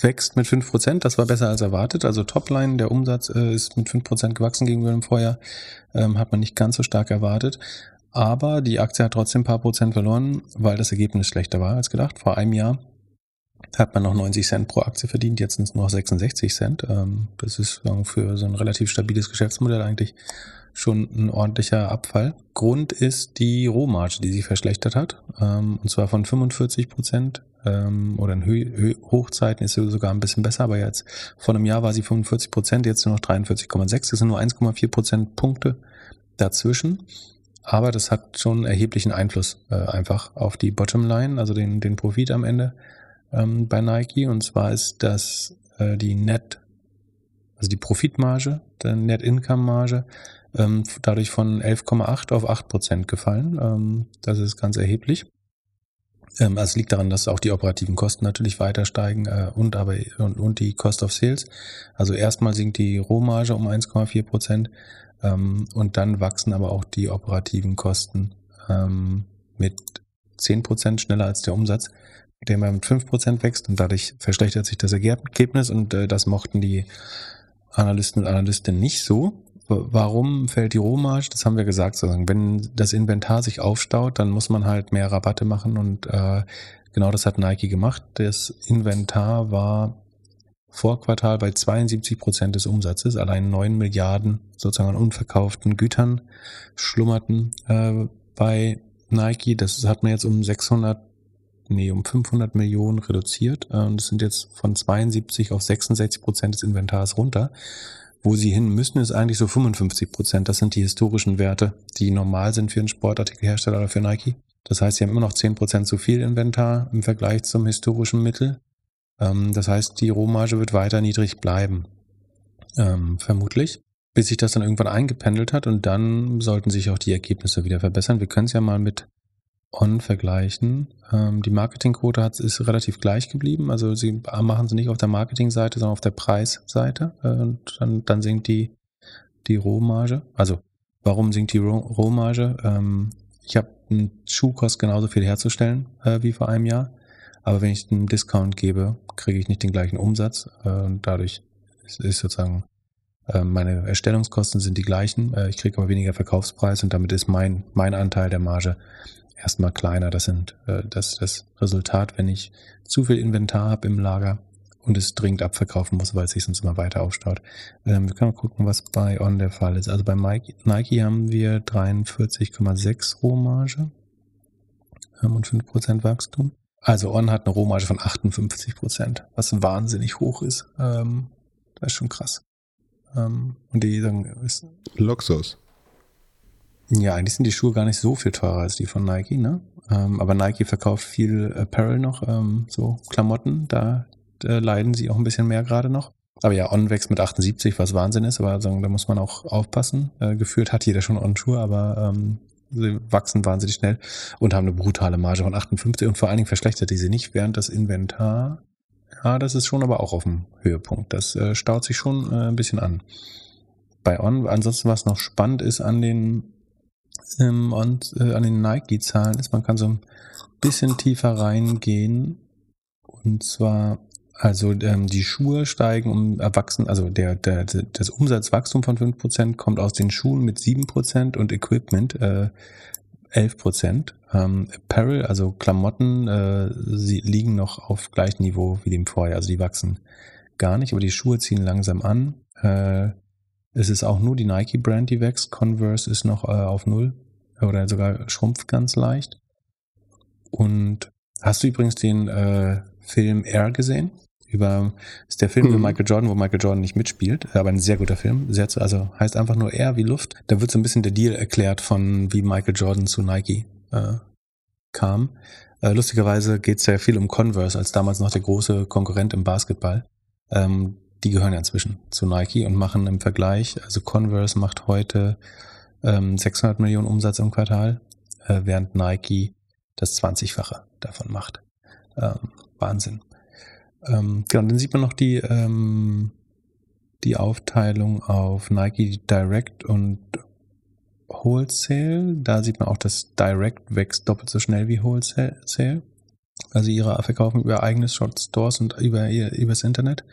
wächst mit 5%. Das war besser als erwartet. Also Topline, der Umsatz äh, ist mit 5% gewachsen gegenüber dem Vorjahr. Ähm, hat man nicht ganz so stark erwartet. Aber die Aktie hat trotzdem ein paar Prozent verloren, weil das Ergebnis schlechter war als gedacht. Vor einem Jahr hat man noch 90 Cent pro Aktie verdient, jetzt sind es nur noch 66 Cent. Ähm, das ist für so ein relativ stabiles Geschäftsmodell eigentlich schon ein ordentlicher Abfall. Grund ist die Rohmarge, die sich verschlechtert hat. Ähm, und zwar von 45 Prozent ähm, oder in Hö Hö Hochzeiten ist sie sogar ein bisschen besser, aber jetzt vor einem Jahr war sie 45 Prozent, jetzt nur noch 43,6. Das sind nur 1,4 Prozent Punkte dazwischen. Aber das hat schon erheblichen Einfluss äh, einfach auf die Bottomline, also den, den Profit am Ende ähm, bei Nike. Und zwar ist das äh, die Net, also die Profitmarge, der Net Income Marge ähm, dadurch von 11,8 auf 8 Prozent gefallen. Ähm, das ist ganz erheblich. Ähm, also es liegt daran, dass auch die operativen Kosten natürlich weiter steigen äh, und aber und, und die Cost of Sales. Also erstmal sinkt die Rohmarge um 1,4 Prozent ähm, und dann wachsen aber auch die operativen Kosten ähm, mit 10 Prozent schneller als der Umsatz, der mal mit 5 Prozent wächst und dadurch verschlechtert sich das Ergebnis und äh, das mochten die Analysten und Analystinnen nicht so. Warum fällt die Rohmarge? Das haben wir gesagt, sozusagen. Wenn das Inventar sich aufstaut, dann muss man halt mehr Rabatte machen und äh, genau das hat Nike gemacht. Das Inventar war vor Quartal bei 72 Prozent des Umsatzes. Allein 9 Milliarden sozusagen an unverkauften Gütern schlummerten äh, bei Nike. Das hat man jetzt um 600 nee, um 500 Millionen reduziert äh, es sind jetzt von 72 auf 66 Prozent des Inventars runter. Wo sie hin müssen, ist eigentlich so 55 Prozent. Das sind die historischen Werte, die normal sind für einen Sportartikelhersteller oder für Nike. Das heißt, sie haben immer noch 10 Prozent zu viel Inventar im Vergleich zum historischen Mittel. Ähm, das heißt, die Rohmarge wird weiter niedrig bleiben. Ähm, vermutlich. Bis sich das dann irgendwann eingependelt hat und dann sollten sich auch die Ergebnisse wieder verbessern. Wir können es ja mal mit On vergleichen. Ähm, die Marketingquote hat, ist relativ gleich geblieben. Also sie machen sie nicht auf der Marketingseite, sondern auf der Preisseite. Äh, und dann, dann sinkt die, die Rohmarge. Also warum sinkt die Rohmarge? Ähm, ich habe einen Schuh kostet genauso viel herzustellen äh, wie vor einem Jahr. Aber wenn ich einen Discount gebe, kriege ich nicht den gleichen Umsatz. Äh, und dadurch ist, ist sozusagen äh, meine Erstellungskosten sind die gleichen. Äh, ich kriege aber weniger Verkaufspreis und damit ist mein, mein Anteil der Marge erstmal kleiner. Das sind äh, das, das Resultat, wenn ich zu viel Inventar habe im Lager und es dringend abverkaufen muss, weil es sich sonst immer weiter aufstaut. Ähm, wir können mal gucken, was bei On der Fall ist. Also bei Nike, Nike haben wir 43,6 Rohmarge ähm, und 5% Wachstum. Also On hat eine Rohmarge von 58% was wahnsinnig hoch ist. Ähm, das ist schon krass. Ähm, und die sagen, ist Luxus. Ja, eigentlich sind die Schuhe gar nicht so viel teurer als die von Nike, ne? Ähm, aber Nike verkauft viel Apparel noch, ähm, so Klamotten, da, da leiden sie auch ein bisschen mehr gerade noch. Aber ja, On wächst mit 78, was Wahnsinn ist, aber sagen, da muss man auch aufpassen. Äh, geführt hat jeder schon On-Schuhe, aber ähm, sie wachsen wahnsinnig schnell und haben eine brutale Marge von 58 und vor allen Dingen verschlechtert die sie nicht, während das Inventar, ja, das ist schon aber auch auf dem Höhepunkt. Das äh, staut sich schon äh, ein bisschen an. Bei On, ansonsten was noch spannend ist an den ähm, und äh, an den Nike-Zahlen ist, man kann so ein bisschen tiefer reingehen. Und zwar, also ähm, die Schuhe steigen um Erwachsenen, also der, der, das Umsatzwachstum von 5% kommt aus den Schuhen mit 7% und Equipment äh, 11%. Ähm, Apparel, also Klamotten, äh, sie liegen noch auf gleichem Niveau wie dem vorher, also die wachsen gar nicht, aber die Schuhe ziehen langsam an. Äh, es ist auch nur die Nike-Brand, die wächst. Converse ist noch äh, auf Null oder sogar schrumpft ganz leicht. Und hast du übrigens den äh, Film Air gesehen? Über ist der Film mhm. über Michael Jordan, wo Michael Jordan nicht mitspielt, aber ein sehr guter Film. Sehr zu, also heißt einfach nur Air wie Luft. Da wird so ein bisschen der Deal erklärt von wie Michael Jordan zu Nike äh, kam. Äh, lustigerweise geht es sehr viel um Converse, als damals noch der große Konkurrent im Basketball. Ähm, die gehören ja inzwischen zu Nike und machen im Vergleich, also Converse macht heute ähm, 600 Millionen Umsatz im Quartal, äh, während Nike das 20-fache davon macht. Ähm, Wahnsinn. Ähm, genau, dann sieht man noch die, ähm, die Aufteilung auf Nike Direct und Wholesale. Da sieht man auch, dass Direct wächst doppelt so schnell wie Wholesale. Also ihre verkaufen über eigene Stores und über ihr übers Internet.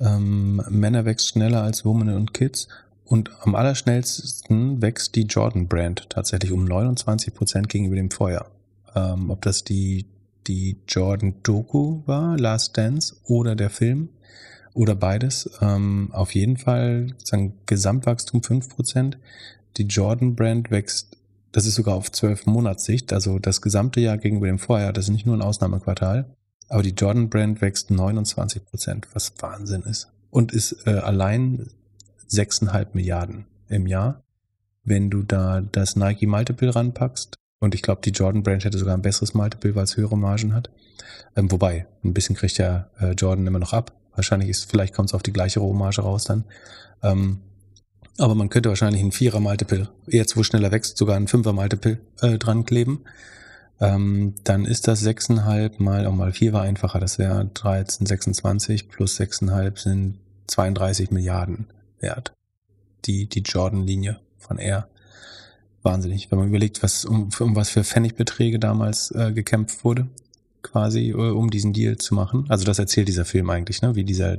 Ähm, Männer wächst schneller als Women und Kids. Und am allerschnellsten wächst die Jordan Brand tatsächlich um 29 Prozent gegenüber dem Vorjahr. Ähm, ob das die, die Jordan Doku war, Last Dance, oder der Film oder beides. Ähm, auf jeden Fall sagen Gesamtwachstum 5 Prozent. Die Jordan Brand wächst, das ist sogar auf 12 Monatssicht, also das gesamte Jahr gegenüber dem Vorjahr, das ist nicht nur ein Ausnahmequartal. Aber die Jordan Brand wächst 29 Prozent, was Wahnsinn ist. Und ist äh, allein 6,5 Milliarden im Jahr. Wenn du da das Nike Multiple ranpackst, und ich glaube, die Jordan Brand hätte sogar ein besseres Multiple, weil es höhere Margen hat. Ähm, wobei, ein bisschen kriegt ja äh, Jordan immer noch ab. Wahrscheinlich ist, vielleicht kommt es auf die gleiche Rohmarge raus dann. Ähm, aber man könnte wahrscheinlich ein Vierer Multiple, jetzt wo schneller wächst, sogar ein Fünfer Multiple äh, dran kleben. Ähm, dann ist das 6,5 mal, auch mal 4 war einfacher, das wäre 13, 26 plus 6,5 sind 32 Milliarden wert. Die, die Jordan-Linie von Air. Wahnsinnig, wenn man überlegt, was um, um was für Pfennigbeträge damals äh, gekämpft wurde, quasi, äh, um diesen Deal zu machen. Also das erzählt dieser Film eigentlich, ne, wie dieser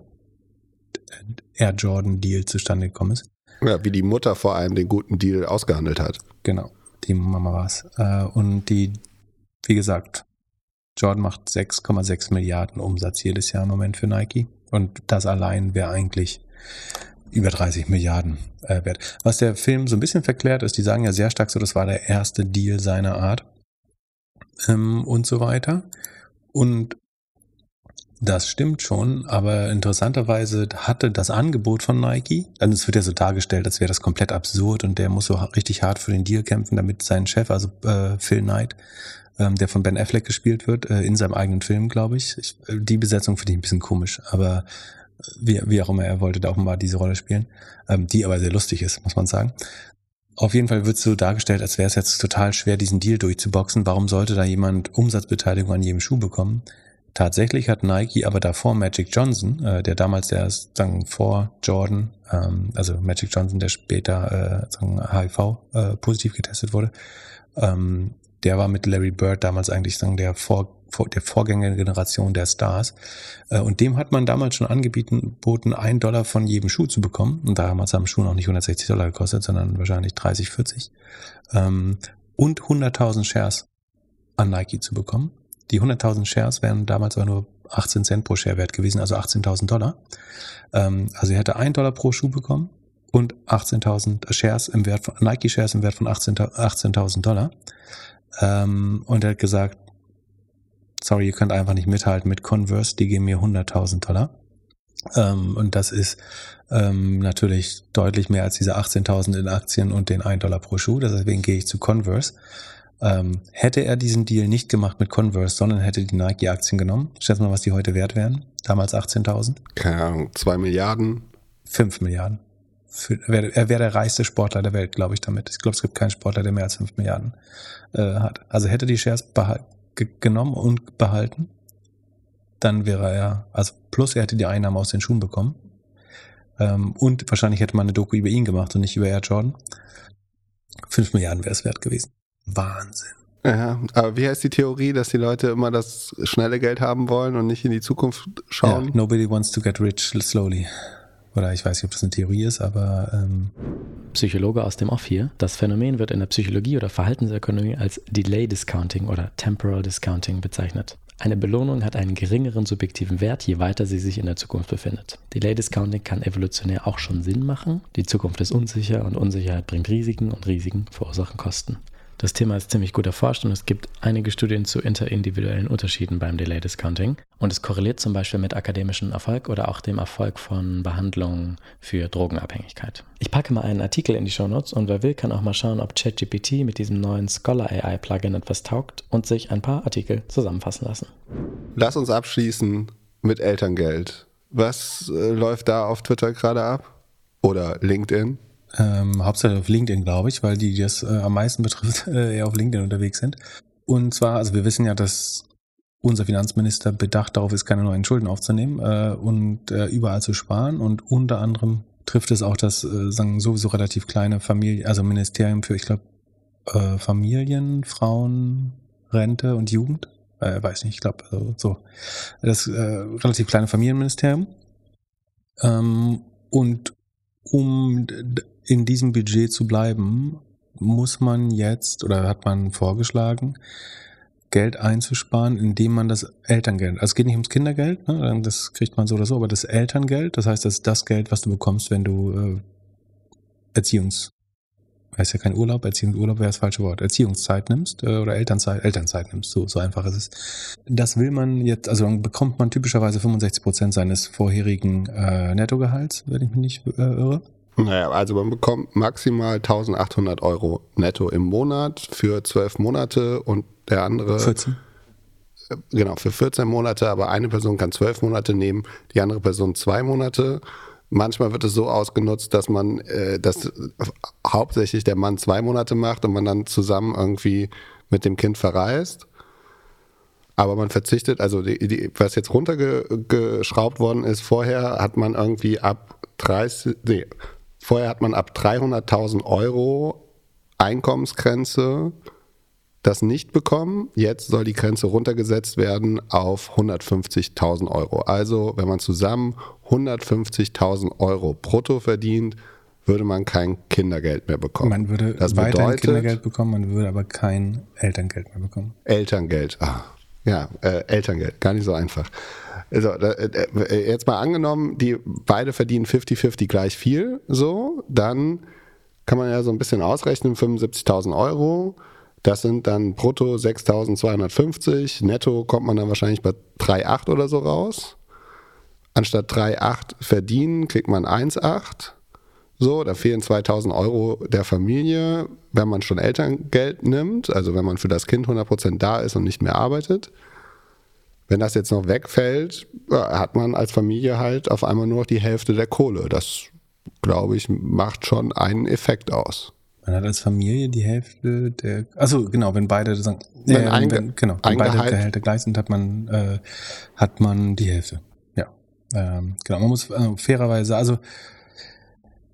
Air Jordan Deal zustande gekommen ist. Ja, wie die Mutter vor allem den guten Deal ausgehandelt hat. Genau, die Mama war's. Äh, und die, wie gesagt, Jordan macht 6,6 Milliarden Umsatz jedes Jahr im Moment für Nike. Und das allein wäre eigentlich über 30 Milliarden äh, wert. Was der Film so ein bisschen verklärt ist, die sagen ja sehr stark so, das war der erste Deal seiner Art ähm, und so weiter. Und das stimmt schon, aber interessanterweise hatte das Angebot von Nike, also es wird ja so dargestellt, als wäre das komplett absurd und der muss so richtig hart für den Deal kämpfen, damit sein Chef, also äh, Phil Knight, ähm, der von Ben Affleck gespielt wird, äh, in seinem eigenen Film, glaube ich. ich. Die Besetzung finde ich ein bisschen komisch, aber wie, wie auch immer, er wollte da offenbar diese Rolle spielen, ähm, die aber sehr lustig ist, muss man sagen. Auf jeden Fall wird so dargestellt, als wäre es jetzt total schwer, diesen Deal durchzuboxen. Warum sollte da jemand Umsatzbeteiligung an jedem Schuh bekommen? Tatsächlich hat Nike aber davor Magic Johnson, äh, der damals der sagen vor Jordan, ähm, also Magic Johnson, der später äh, sagen HIV äh, positiv getestet wurde, ähm, der war mit Larry Bird damals eigentlich sagen der vor, der Vorgängergeneration der Stars äh, und dem hat man damals schon angeboten, boten ein Dollar von jedem Schuh zu bekommen und damals haben Schuhe noch nicht 160 Dollar gekostet, sondern wahrscheinlich 30, 40 ähm, und 100.000 Shares an Nike zu bekommen die 100.000 Shares wären damals aber nur 18 Cent pro Share wert gewesen, also 18.000 Dollar. Ähm, also er hätte 1 Dollar pro Schuh bekommen und 18.000 Shares im Wert von, Nike Shares im Wert von 18.000 18 Dollar. Ähm, und er hat gesagt, sorry, ihr könnt einfach nicht mithalten mit Converse, die geben mir 100.000 Dollar. Ähm, und das ist ähm, natürlich deutlich mehr als diese 18.000 in Aktien und den 1 Dollar pro Schuh. Deswegen gehe ich zu Converse. Ähm, hätte er diesen Deal nicht gemacht mit Converse, sondern hätte die Nike-Aktien genommen, schätz mal, was die heute wert wären. Damals 18.000. Keine Ahnung, zwei Milliarden. Fünf Milliarden. Für, er wäre der reichste Sportler der Welt, glaube ich, damit. Ich glaube, es gibt keinen Sportler, der mehr als fünf Milliarden äh, hat. Also hätte die Shares genommen und behalten, dann wäre er, also plus er hätte die Einnahmen aus den Schuhen bekommen. Ähm, und wahrscheinlich hätte man eine Doku über ihn gemacht und nicht über Air Jordan. Fünf Milliarden wäre es wert gewesen. Wahnsinn. Ja, aber wie heißt die Theorie, dass die Leute immer das schnelle Geld haben wollen und nicht in die Zukunft schauen? Yeah, nobody wants to get rich slowly. Oder ich weiß nicht, ob das eine Theorie ist, aber. Ähm Psychologe aus dem Off hier. Das Phänomen wird in der Psychologie oder Verhaltensökonomie als Delay Discounting oder Temporal Discounting bezeichnet. Eine Belohnung hat einen geringeren subjektiven Wert, je weiter sie sich in der Zukunft befindet. Delay Discounting kann evolutionär auch schon Sinn machen. Die Zukunft ist unsicher und Unsicherheit bringt Risiken und Risiken verursachen Kosten. Das Thema ist ziemlich gut erforscht und es gibt einige Studien zu interindividuellen Unterschieden beim Delay Discounting. Und es korreliert zum Beispiel mit akademischem Erfolg oder auch dem Erfolg von Behandlungen für Drogenabhängigkeit. Ich packe mal einen Artikel in die Show Notes und wer will, kann auch mal schauen, ob ChatGPT mit diesem neuen Scholar AI Plugin etwas taugt und sich ein paar Artikel zusammenfassen lassen. Lass uns abschließen mit Elterngeld. Was äh, läuft da auf Twitter gerade ab? Oder LinkedIn? Ähm, hauptsächlich auf LinkedIn, glaube ich, weil die, die das äh, am meisten betrifft, äh, eher auf LinkedIn unterwegs sind. Und zwar, also wir wissen ja, dass unser Finanzminister bedacht darauf ist, keine neuen Schulden aufzunehmen äh, und äh, überall zu sparen. Und unter anderem trifft es auch das äh, sagen sowieso relativ kleine Familie, also Ministerium für, ich glaube, äh, Familien, Frauen, Rente und Jugend. Äh, weiß nicht, ich glaube, also so. Das äh, relativ kleine Familienministerium. Ähm, und um in diesem Budget zu bleiben, muss man jetzt oder hat man vorgeschlagen, Geld einzusparen, indem man das Elterngeld, also es geht nicht ums Kindergeld, ne, das kriegt man so oder so, aber das Elterngeld, das heißt, das ist das Geld, was du bekommst, wenn du äh, Erziehungs, heißt ja kein Urlaub, Erziehungsurlaub wäre das falsche Wort, Erziehungszeit nimmst äh, oder Elternzeit, Elternzeit nimmst, so, so einfach ist es. Das will man jetzt, also dann bekommt man typischerweise 65 Prozent seines vorherigen äh, Nettogehalts, wenn ich mich nicht äh, irre. Naja, also man bekommt maximal 1800 Euro netto im Monat für zwölf Monate und der andere. 14. Genau, für 14 Monate, aber eine Person kann zwölf Monate nehmen, die andere Person zwei Monate. Manchmal wird es so ausgenutzt, dass man, äh, dass hauptsächlich der Mann zwei Monate macht und man dann zusammen irgendwie mit dem Kind verreist. aber man verzichtet, also die, die, was jetzt runtergeschraubt worden ist, vorher hat man irgendwie ab 30, nee, vorher hat man ab 300.000 Euro Einkommensgrenze das nicht bekommen. Jetzt soll die Grenze runtergesetzt werden auf 150.000 Euro. Also, wenn man zusammen 150.000 Euro brutto verdient, würde man kein Kindergeld mehr bekommen. Man würde das weiterhin bedeutet, Kindergeld bekommen, man würde aber kein Elterngeld mehr bekommen. Elterngeld. Ah, ja, äh, Elterngeld, gar nicht so einfach. Also, äh, jetzt mal angenommen, die beide verdienen 50-50 gleich viel, so, dann kann man ja so ein bisschen ausrechnen, 75.000 Euro, das sind dann brutto 6.250, netto kommt man dann wahrscheinlich bei 3,8 oder so raus. Anstatt 3,8 verdienen, kriegt man 1,8. So, da fehlen 2000 Euro der Familie, wenn man schon Elterngeld nimmt, also wenn man für das Kind 100% da ist und nicht mehr arbeitet. Wenn das jetzt noch wegfällt, hat man als Familie halt auf einmal nur noch die Hälfte der Kohle. Das, glaube ich, macht schon einen Effekt aus. Man hat als Familie die Hälfte der, also genau, wenn beide sagen, Wenn äh, ein wenn, genau, wenn beide Gehälter gleich sind, hat man, äh, hat man die Hälfte. Ja, ähm, genau. Man muss äh, fairerweise, also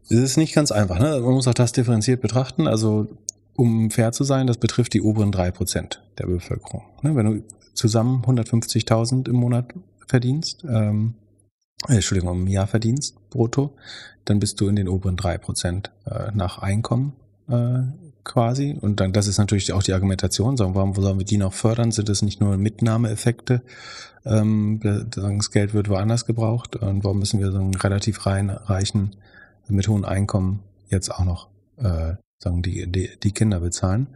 es ist nicht ganz einfach. Ne? Man muss auch das differenziert betrachten. Also um fair zu sein, das betrifft die oberen drei Prozent der Bevölkerung. Ne? Wenn du zusammen 150.000 im Monat verdienst, ähm, äh, Entschuldigung, im Jahr verdienst, brutto, dann bist du in den oberen drei Prozent äh, nach Einkommen äh, quasi. Und dann, das ist natürlich auch die Argumentation, sagen, warum sollen wir die noch fördern? Sind es nicht nur Mitnahmeeffekte? Ähm, das Geld wird woanders gebraucht. Und warum müssen wir so einen relativ rein, reichen, mit hohen Einkommen jetzt auch noch äh, sagen, die, die, die Kinder bezahlen?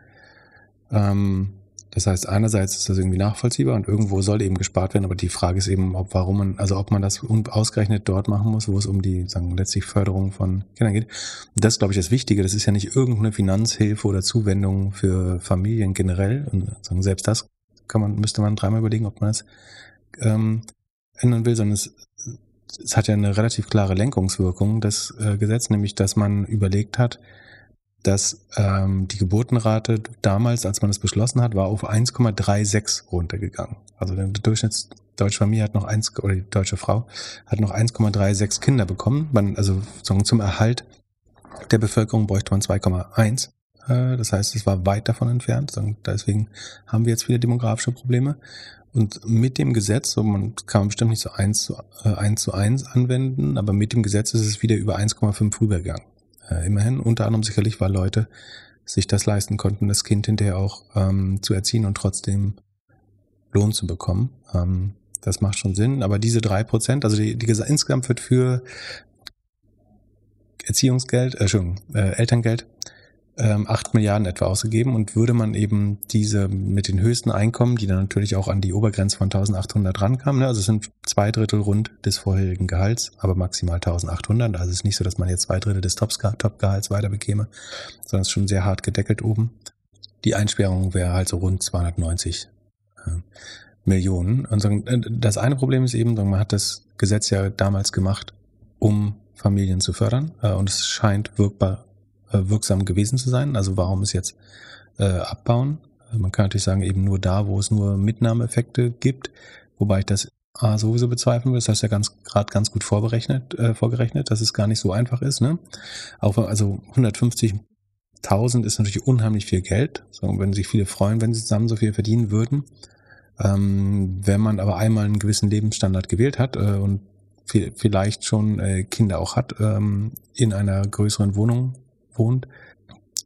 Ähm, das heißt, einerseits ist das irgendwie nachvollziehbar und irgendwo soll eben gespart werden, aber die Frage ist eben, ob warum man, also ob man das ausgerechnet dort machen muss, wo es um die, sagen, letztlich Förderung von Kindern geht. Das ist, glaube ich, das Wichtige. Das ist ja nicht irgendeine Finanzhilfe oder Zuwendung für Familien generell. Und sagen, selbst das kann man, müsste man dreimal überlegen, ob man das ähm, ändern will, sondern es, es hat ja eine relativ klare Lenkungswirkung, das äh, Gesetz, nämlich, dass man überlegt hat, dass ähm, die Geburtenrate damals, als man das beschlossen hat, war auf 1,36 runtergegangen. Also der Durchschnittsdeutsche Familie hat noch eins oder die deutsche Frau hat noch 1,36 Kinder bekommen. Man, also sagen, zum Erhalt der Bevölkerung bräuchte man 2,1. Äh, das heißt, es war weit davon entfernt. Deswegen haben wir jetzt wieder demografische Probleme. Und mit dem Gesetz, so man kann man bestimmt nicht so 1 zu, äh, 1 zu 1 anwenden, aber mit dem Gesetz ist es wieder über 1,5 rübergegangen. Äh, immerhin, unter anderem sicherlich, weil Leute sich das leisten konnten, das Kind hinterher auch ähm, zu erziehen und trotzdem Lohn zu bekommen. Ähm, das macht schon Sinn. Aber diese drei Prozent, also die, die insgesamt wird für Erziehungsgeld, äh, Entschuldigung, äh, Elterngeld ähm, 8 Milliarden etwa ausgegeben und würde man eben diese mit den höchsten Einkommen, die dann natürlich auch an die Obergrenze von 1800 rankamen, ne? also es sind zwei Drittel rund des vorherigen Gehalts, aber maximal 1800, also es ist nicht so, dass man jetzt zwei Drittel des Top-Gehalts weiter bekäme, sondern es ist schon sehr hart gedeckelt oben. Die Einsperrung wäre halt so rund 290 äh, Millionen. Und äh, das eine Problem ist eben, man hat das Gesetz ja damals gemacht, um Familien zu fördern äh, und es scheint wirkbar wirksam gewesen zu sein. Also warum es jetzt äh, abbauen? Man kann natürlich sagen, eben nur da, wo es nur Mitnahmeeffekte gibt, wobei ich das A, sowieso bezweifeln will. Das hast du ja ganz gerade ganz gut vorberechnet, äh, vorgerechnet, dass es gar nicht so einfach ist. Ne? Auch also 150.000 ist natürlich unheimlich viel Geld. So, wenn sich viele freuen, wenn sie zusammen so viel verdienen würden. Ähm, wenn man aber einmal einen gewissen Lebensstandard gewählt hat äh, und vi- vielleicht schon äh, Kinder auch hat, ähm, in einer größeren Wohnung wohnt,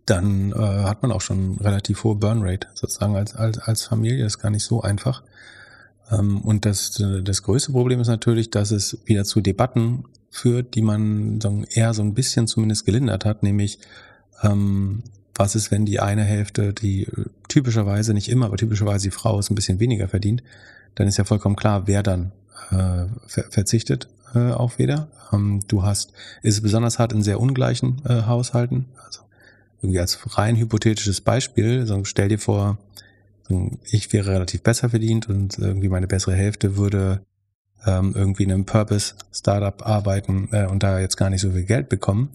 dann äh, hat man auch schon relativ hohe Burnrate sozusagen als, als, als Familie. Das ist gar nicht so einfach. Ähm, und das, das größte Problem ist natürlich, dass es wieder zu Debatten führt, die man sagen, eher so ein bisschen zumindest gelindert hat, nämlich ähm, was ist, wenn die eine Hälfte, die äh, typischerweise, nicht immer, aber typischerweise die Frau ist ein bisschen weniger verdient, dann ist ja vollkommen klar, wer dann äh, ver verzichtet äh, auf weder. Ähm, du hast, ist es besonders hart in sehr ungleichen äh, Haushalten. Also irgendwie als rein hypothetisches Beispiel, so, stell dir vor, ich wäre relativ besser verdient und irgendwie meine bessere Hälfte würde ähm, irgendwie in einem Purpose-Startup arbeiten äh, und da jetzt gar nicht so viel Geld bekommen.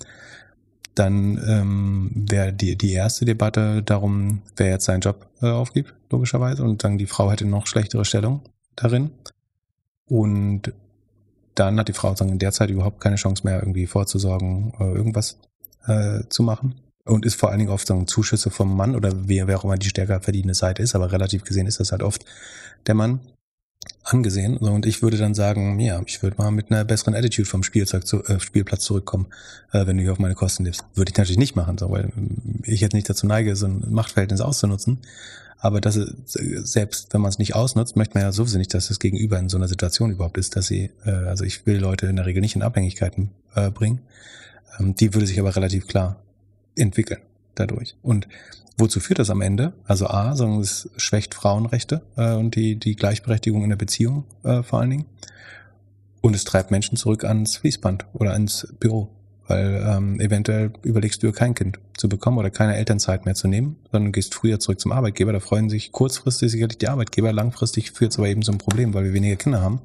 dann ähm, wäre die, die erste Debatte darum, wer jetzt seinen Job äh, aufgibt, logischerweise, und dann die Frau hätte noch schlechtere Stellung darin. Und dann hat die Frau sagen, in der Zeit überhaupt keine Chance mehr, irgendwie vorzusorgen, äh, irgendwas äh, zu machen. Und ist vor allen Dingen oft so Zuschüsse vom Mann oder wer, wer auch immer die stärker verdienende Seite ist, aber relativ gesehen ist das halt oft der Mann angesehen. Und ich würde dann sagen, ja, ich würde mal mit einer besseren Attitude vom Spielzeug zu, äh, Spielplatz zurückkommen, äh, wenn du hier auf meine Kosten lebst. Würde ich natürlich nicht machen, so, weil ich jetzt nicht dazu neige, so ein Machtverhältnis auszunutzen. Aber das ist, selbst wenn man es nicht ausnutzt, möchte man ja sowieso nicht, dass das Gegenüber in so einer Situation überhaupt ist, dass sie, äh, also ich will Leute in der Regel nicht in Abhängigkeiten äh, bringen. Ähm, die würde sich aber relativ klar entwickeln dadurch. Und wozu führt das am Ende? Also A, sondern es schwächt Frauenrechte äh, und die, die Gleichberechtigung in der Beziehung äh, vor allen Dingen. Und es treibt Menschen zurück ans Fließband oder ans Büro weil ähm, eventuell überlegst du kein Kind zu bekommen oder keine Elternzeit mehr zu nehmen, sondern gehst früher zurück zum Arbeitgeber. Da freuen sich kurzfristig sicherlich die Arbeitgeber, langfristig führt es aber eben zum Problem, weil wir weniger Kinder haben.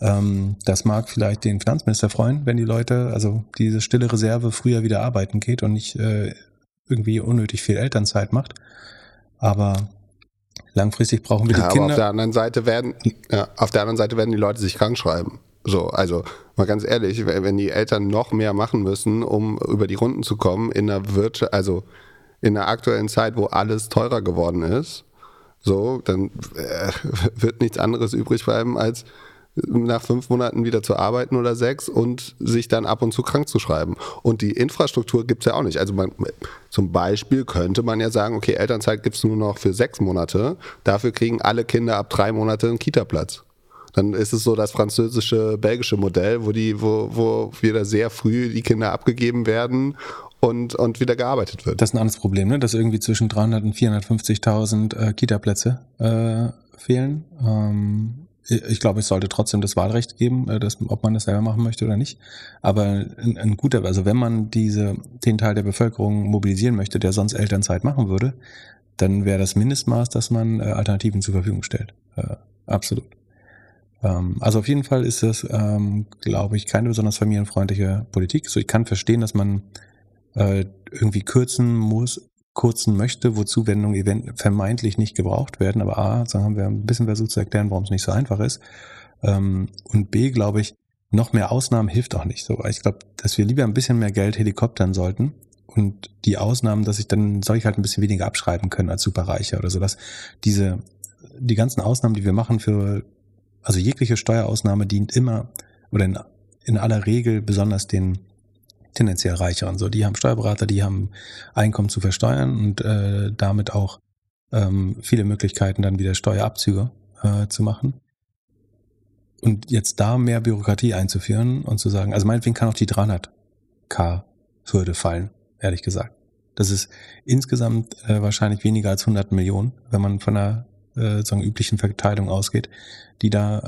Ähm, das mag vielleicht den Finanzminister freuen, wenn die Leute, also diese stille Reserve früher wieder arbeiten geht und nicht äh, irgendwie unnötig viel Elternzeit macht. Aber langfristig brauchen wir ja, die Kinder. auf der anderen Seite werden, ja, auf der anderen Seite werden die Leute sich krank schreiben. So, also mal ganz ehrlich, wenn die Eltern noch mehr machen müssen, um über die Runden zu kommen in der Wirtschaft, also in der aktuellen Zeit, wo alles teurer geworden ist, so, dann äh, wird nichts anderes übrig bleiben, als nach fünf Monaten wieder zu arbeiten oder sechs und sich dann ab und zu krank zu schreiben. Und die Infrastruktur gibt's ja auch nicht. Also man, zum Beispiel könnte man ja sagen, okay, Elternzeit gibt's nur noch für sechs Monate, dafür kriegen alle Kinder ab drei Monate einen Kita-Platz. Dann ist es so das französische, belgische Modell, wo die, wo, wo wieder sehr früh die Kinder abgegeben werden und, und wieder gearbeitet wird. Das ist ein anderes Problem, ne? dass irgendwie zwischen 300 und 450.000 äh, Kita-Plätze äh, fehlen. Ähm, ich glaube, es sollte trotzdem das Wahlrecht geben, äh, dass, ob man das selber machen möchte oder nicht. Aber ein, ein, guter, also wenn man diese, den Teil der Bevölkerung mobilisieren möchte, der sonst Elternzeit machen würde, dann wäre das Mindestmaß, dass man äh, Alternativen zur Verfügung stellt. Äh, absolut. Ähm, also auf jeden Fall ist das, ähm, glaube ich, keine besonders familienfreundliche Politik. So, ich kann verstehen, dass man äh, irgendwie kürzen muss, kurzen möchte, wozu Wendungen vermeintlich nicht gebraucht werden. Aber A, so haben wir ein bisschen versucht zu erklären, warum es nicht so einfach ist. Ähm, und B, glaube ich, noch mehr Ausnahmen hilft auch nicht. Ich glaube, dass wir lieber ein bisschen mehr Geld helikoptern sollten und die Ausnahmen, dass ich dann soll ich halt ein bisschen weniger abschreiben können als Superreicher oder so, dass diese die ganzen Ausnahmen, die wir machen für also jegliche Steuerausnahme dient immer oder in, in aller Regel besonders den tendenziell Reicheren. So, die haben Steuerberater, die haben Einkommen zu versteuern und äh, damit auch ähm, viele Möglichkeiten, dann wieder Steuerabzüge äh, zu machen. Und jetzt da mehr Bürokratie einzuführen und zu sagen, also meinetwegen kann auch die 300k-Hürde fallen, ehrlich gesagt. Das ist insgesamt äh, wahrscheinlich weniger als 100 Millionen, wenn man von einer äh, sozusagen üblichen Verteilung ausgeht, die da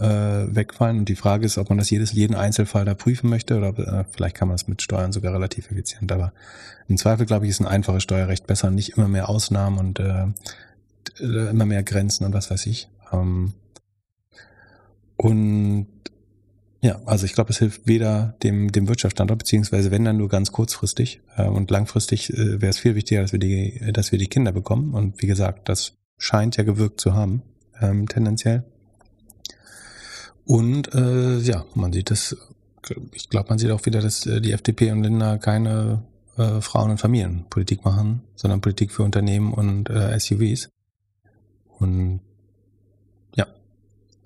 äh, wegfallen. Und die Frage ist, ob man das jedes, jeden Einzelfall da prüfen möchte oder äh, vielleicht kann man das mit Steuern sogar relativ effizient. Aber im Zweifel, glaube ich, ist ein einfaches Steuerrecht besser, nicht immer mehr Ausnahmen und äh, immer mehr Grenzen und was weiß ich. Ähm, und ja, also ich glaube, es hilft weder dem, dem Wirtschaftsstandort, beziehungsweise wenn dann nur ganz kurzfristig. Äh, und langfristig äh, wäre es viel wichtiger, dass wir die, dass wir die Kinder bekommen. Und wie gesagt, das scheint ja gewirkt zu haben, ähm, tendenziell. Und äh, ja, man sieht das, ich glaube, man sieht auch wieder, dass äh, die FDP und Linda keine äh, Frauen- und Familienpolitik machen, sondern Politik für Unternehmen und äh, SUVs. Und ja,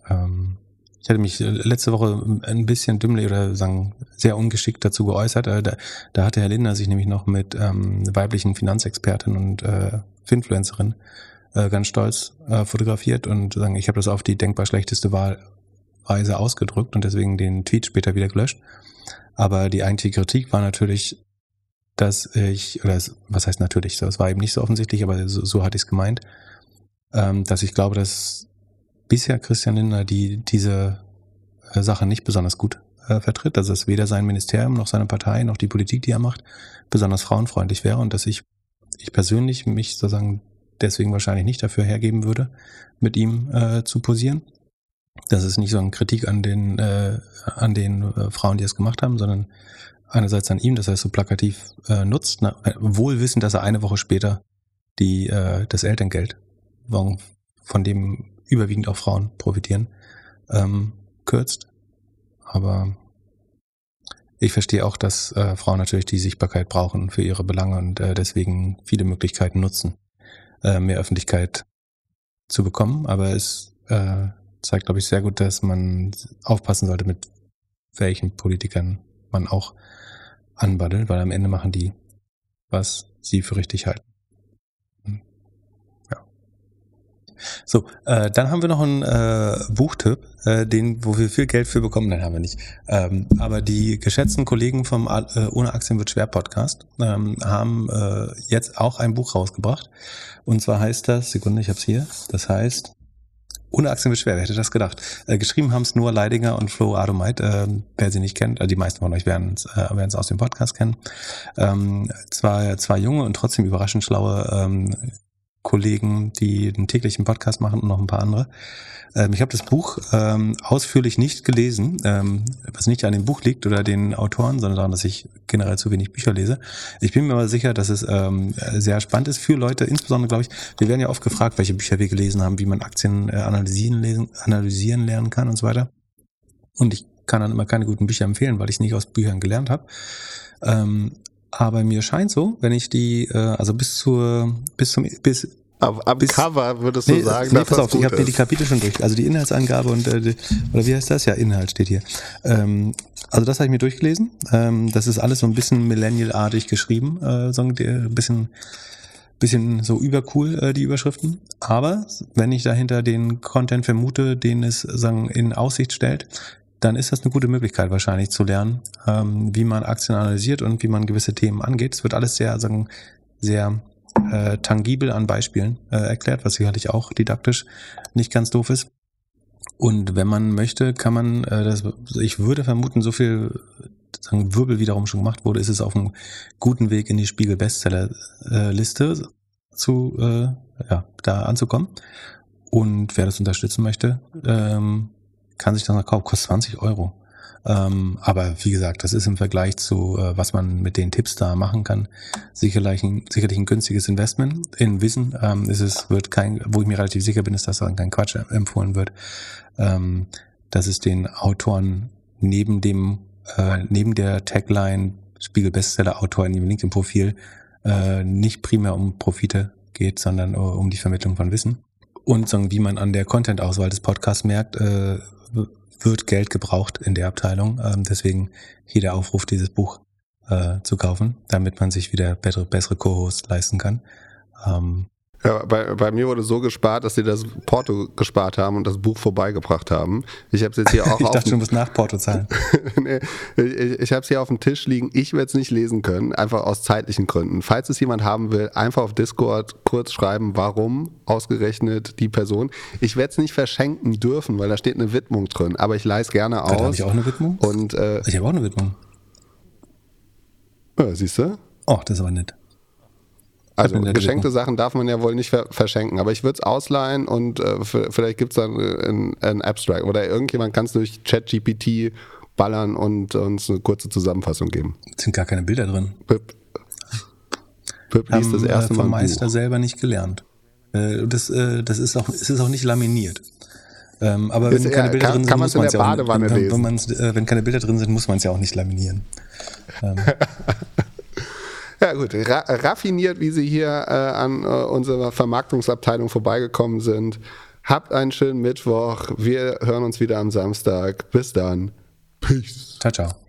ähm, ich hatte mich letzte Woche ein bisschen dümmlich oder sagen sehr ungeschickt dazu geäußert. Äh, da, da hatte Herr Lindner sich nämlich noch mit ähm, weiblichen Finanzexpertin und äh, Finfluencerin äh, ganz stolz äh, fotografiert und sagen, ich habe das auf die denkbar schlechteste Wahlweise ausgedrückt und deswegen den Tweet später wieder gelöscht. Aber die eigentliche Kritik war natürlich, dass ich, oder es, was heißt natürlich, es war eben nicht so offensichtlich, aber so, so hatte ich es gemeint, ähm, dass ich glaube, dass bisher Christian Lindner die diese äh, Sache nicht besonders gut äh, vertritt, dass es weder sein Ministerium noch seine Partei noch die Politik, die er macht, besonders frauenfreundlich wäre und dass ich ich persönlich mich sozusagen deswegen wahrscheinlich nicht dafür hergeben würde, mit ihm äh, zu posieren. Das ist nicht so eine Kritik an den, äh, an den äh, Frauen, die es gemacht haben, sondern einerseits an ihm, dass er es so plakativ äh, nutzt, ne, wohl wissend, dass er eine Woche später die, äh, das Elterngeld, von dem überwiegend auch Frauen profitieren, ähm, kürzt. Aber ich verstehe auch, dass äh, Frauen natürlich die Sichtbarkeit brauchen für ihre Belange und äh, deswegen viele Möglichkeiten nutzen, äh, mehr Öffentlichkeit zu bekommen. Aber es äh, zeigt, glaube ich, sehr gut, dass man aufpassen sollte, mit welchen Politikern man auch anbaddelt, weil am Ende machen die, was sie für richtig halten. So, äh, dann haben wir noch einen äh, Buchtipp, äh, den, wo wir viel Geld für bekommen. Nein, haben wir nicht. Ähm, aber die geschätzten Kollegen vom äh, Ohne Aktien wird schwer Podcast ähm, haben äh, jetzt auch ein Buch rausgebracht. Und zwar heißt das, Sekunde, ich hab's hier. Das heißt ohne Aktien wird schwer, wer hätte das gedacht? Äh, geschrieben haben es nur Leidinger und Flo Adomite, äh, wer sie nicht kennt, äh, die meisten von euch werden es äh, werden's aus dem Podcast kennen. Ähm, zwei, zwei junge und trotzdem überraschend schlaue ähm, Kollegen, die den täglichen Podcast machen und noch ein paar andere. Ähm, ich habe das Buch ähm, ausführlich nicht gelesen, ähm, was nicht an dem Buch liegt oder den Autoren, sondern daran, dass ich generell zu wenig Bücher lese. Ich bin mir aber sicher, dass es ähm, sehr spannend ist für Leute, insbesondere glaube ich, wir werden ja oft gefragt, welche Bücher wir gelesen haben, wie man Aktien äh, analysieren, lesen, analysieren lernen kann und so weiter. Und ich kann dann immer keine guten Bücher empfehlen, weil ich nicht aus Büchern gelernt habe. Ähm, aber mir scheint so, wenn ich die, äh, also bis zur, bis zum, bis am, am bis, Cover würdest du nee, sagen, nee, pass auf, ich habe mir die Kapitel schon durch, also die Inhaltsangabe und äh, die, oder wie heißt das? Ja, Inhalt steht hier. Ähm, also das habe ich mir durchgelesen. Ähm, das ist alles so ein bisschen Millennial-artig geschrieben, äh, so ein bisschen bisschen so übercool äh, die Überschriften. Aber wenn ich dahinter den Content vermute, den es sagen in Aussicht stellt, dann ist das eine gute Möglichkeit wahrscheinlich zu lernen, ähm, wie man Aktien analysiert und wie man gewisse Themen angeht. Es wird alles sehr, sagen, sehr äh, tangibel an Beispielen äh, erklärt, was sicherlich auch didaktisch nicht ganz doof ist. Und wenn man möchte, kann man, äh, das, ich würde vermuten, so viel sagen, Wirbel wiederum schon gemacht wurde, ist es auf einem guten Weg in die Spiegel Bestseller äh, Liste zu, äh, ja, da anzukommen. Und wer das unterstützen möchte, ähm, kann sich das noch kaufen, kostet 20 Euro. Ähm, aber wie gesagt, das ist im Vergleich zu, äh, was man mit den Tipps da machen kann, sicherlich ein, sicherlich ein günstiges Investment. In Wissen ähm, ist es, wird kein, wo ich mir relativ sicher bin, ist, dass da kein Quatsch empfohlen wird, ähm, dass es den Autoren neben dem, äh, neben der Tagline Spiegel Bestseller Autor in dem LinkedIn-Profil äh, nicht primär um Profite geht, sondern uh, um die Vermittlung von Wissen. Und sagen, wie man an der Content-Auswahl des Podcasts merkt, äh, wird Geld gebraucht in der Abteilung. Ähm, deswegen hier der Aufruf, dieses Buch äh, zu kaufen, damit man sich wieder bessere, bessere Co-Hosts leisten kann. Ähm, ja, bei, bei mir wurde so gespart, dass sie das Porto gespart haben und das Buch vorbeigebracht haben. Ich habe es jetzt hier auch ich dachte, du musst nach Porto zahlen. nee, ich ich habe es hier auf dem Tisch liegen. Ich werde es nicht lesen können, einfach aus zeitlichen Gründen. Falls es jemand haben will, einfach auf Discord kurz schreiben, warum ausgerechnet die Person. Ich werde es nicht verschenken dürfen, weil da steht eine Widmung drin, aber ich leih es gerne aus. Habe ich auch eine Widmung? Und, äh, ich habe auch eine Widmung. Ja, siehst du? Oh, das ist aber nett. Also geschenkte Sachen darf man ja wohl nicht verschenken, aber ich würde es ausleihen und äh, vielleicht gibt es dann ein, ein Abstract oder irgendjemand kann es durch ChatGPT ballern und uns eine kurze Zusammenfassung geben. Es sind gar keine Bilder drin. Pip, Pip liest das erste äh, Mal. Vom Meister Buch. selber nicht gelernt. Äh, das, äh, das ist auch, es ist auch nicht laminiert. Ähm, aber wenn keine Bilder kann, drin sind, muss man es ja auch, wenn, wenn, wenn, keine Bilder drin sind, muss man es ja auch nicht laminieren. Ähm. Ja gut, ra raffiniert, wie Sie hier äh, an äh, unserer Vermarktungsabteilung vorbeigekommen sind. Habt einen schönen Mittwoch. Wir hören uns wieder am Samstag. Bis dann. Peace. Ciao, ciao.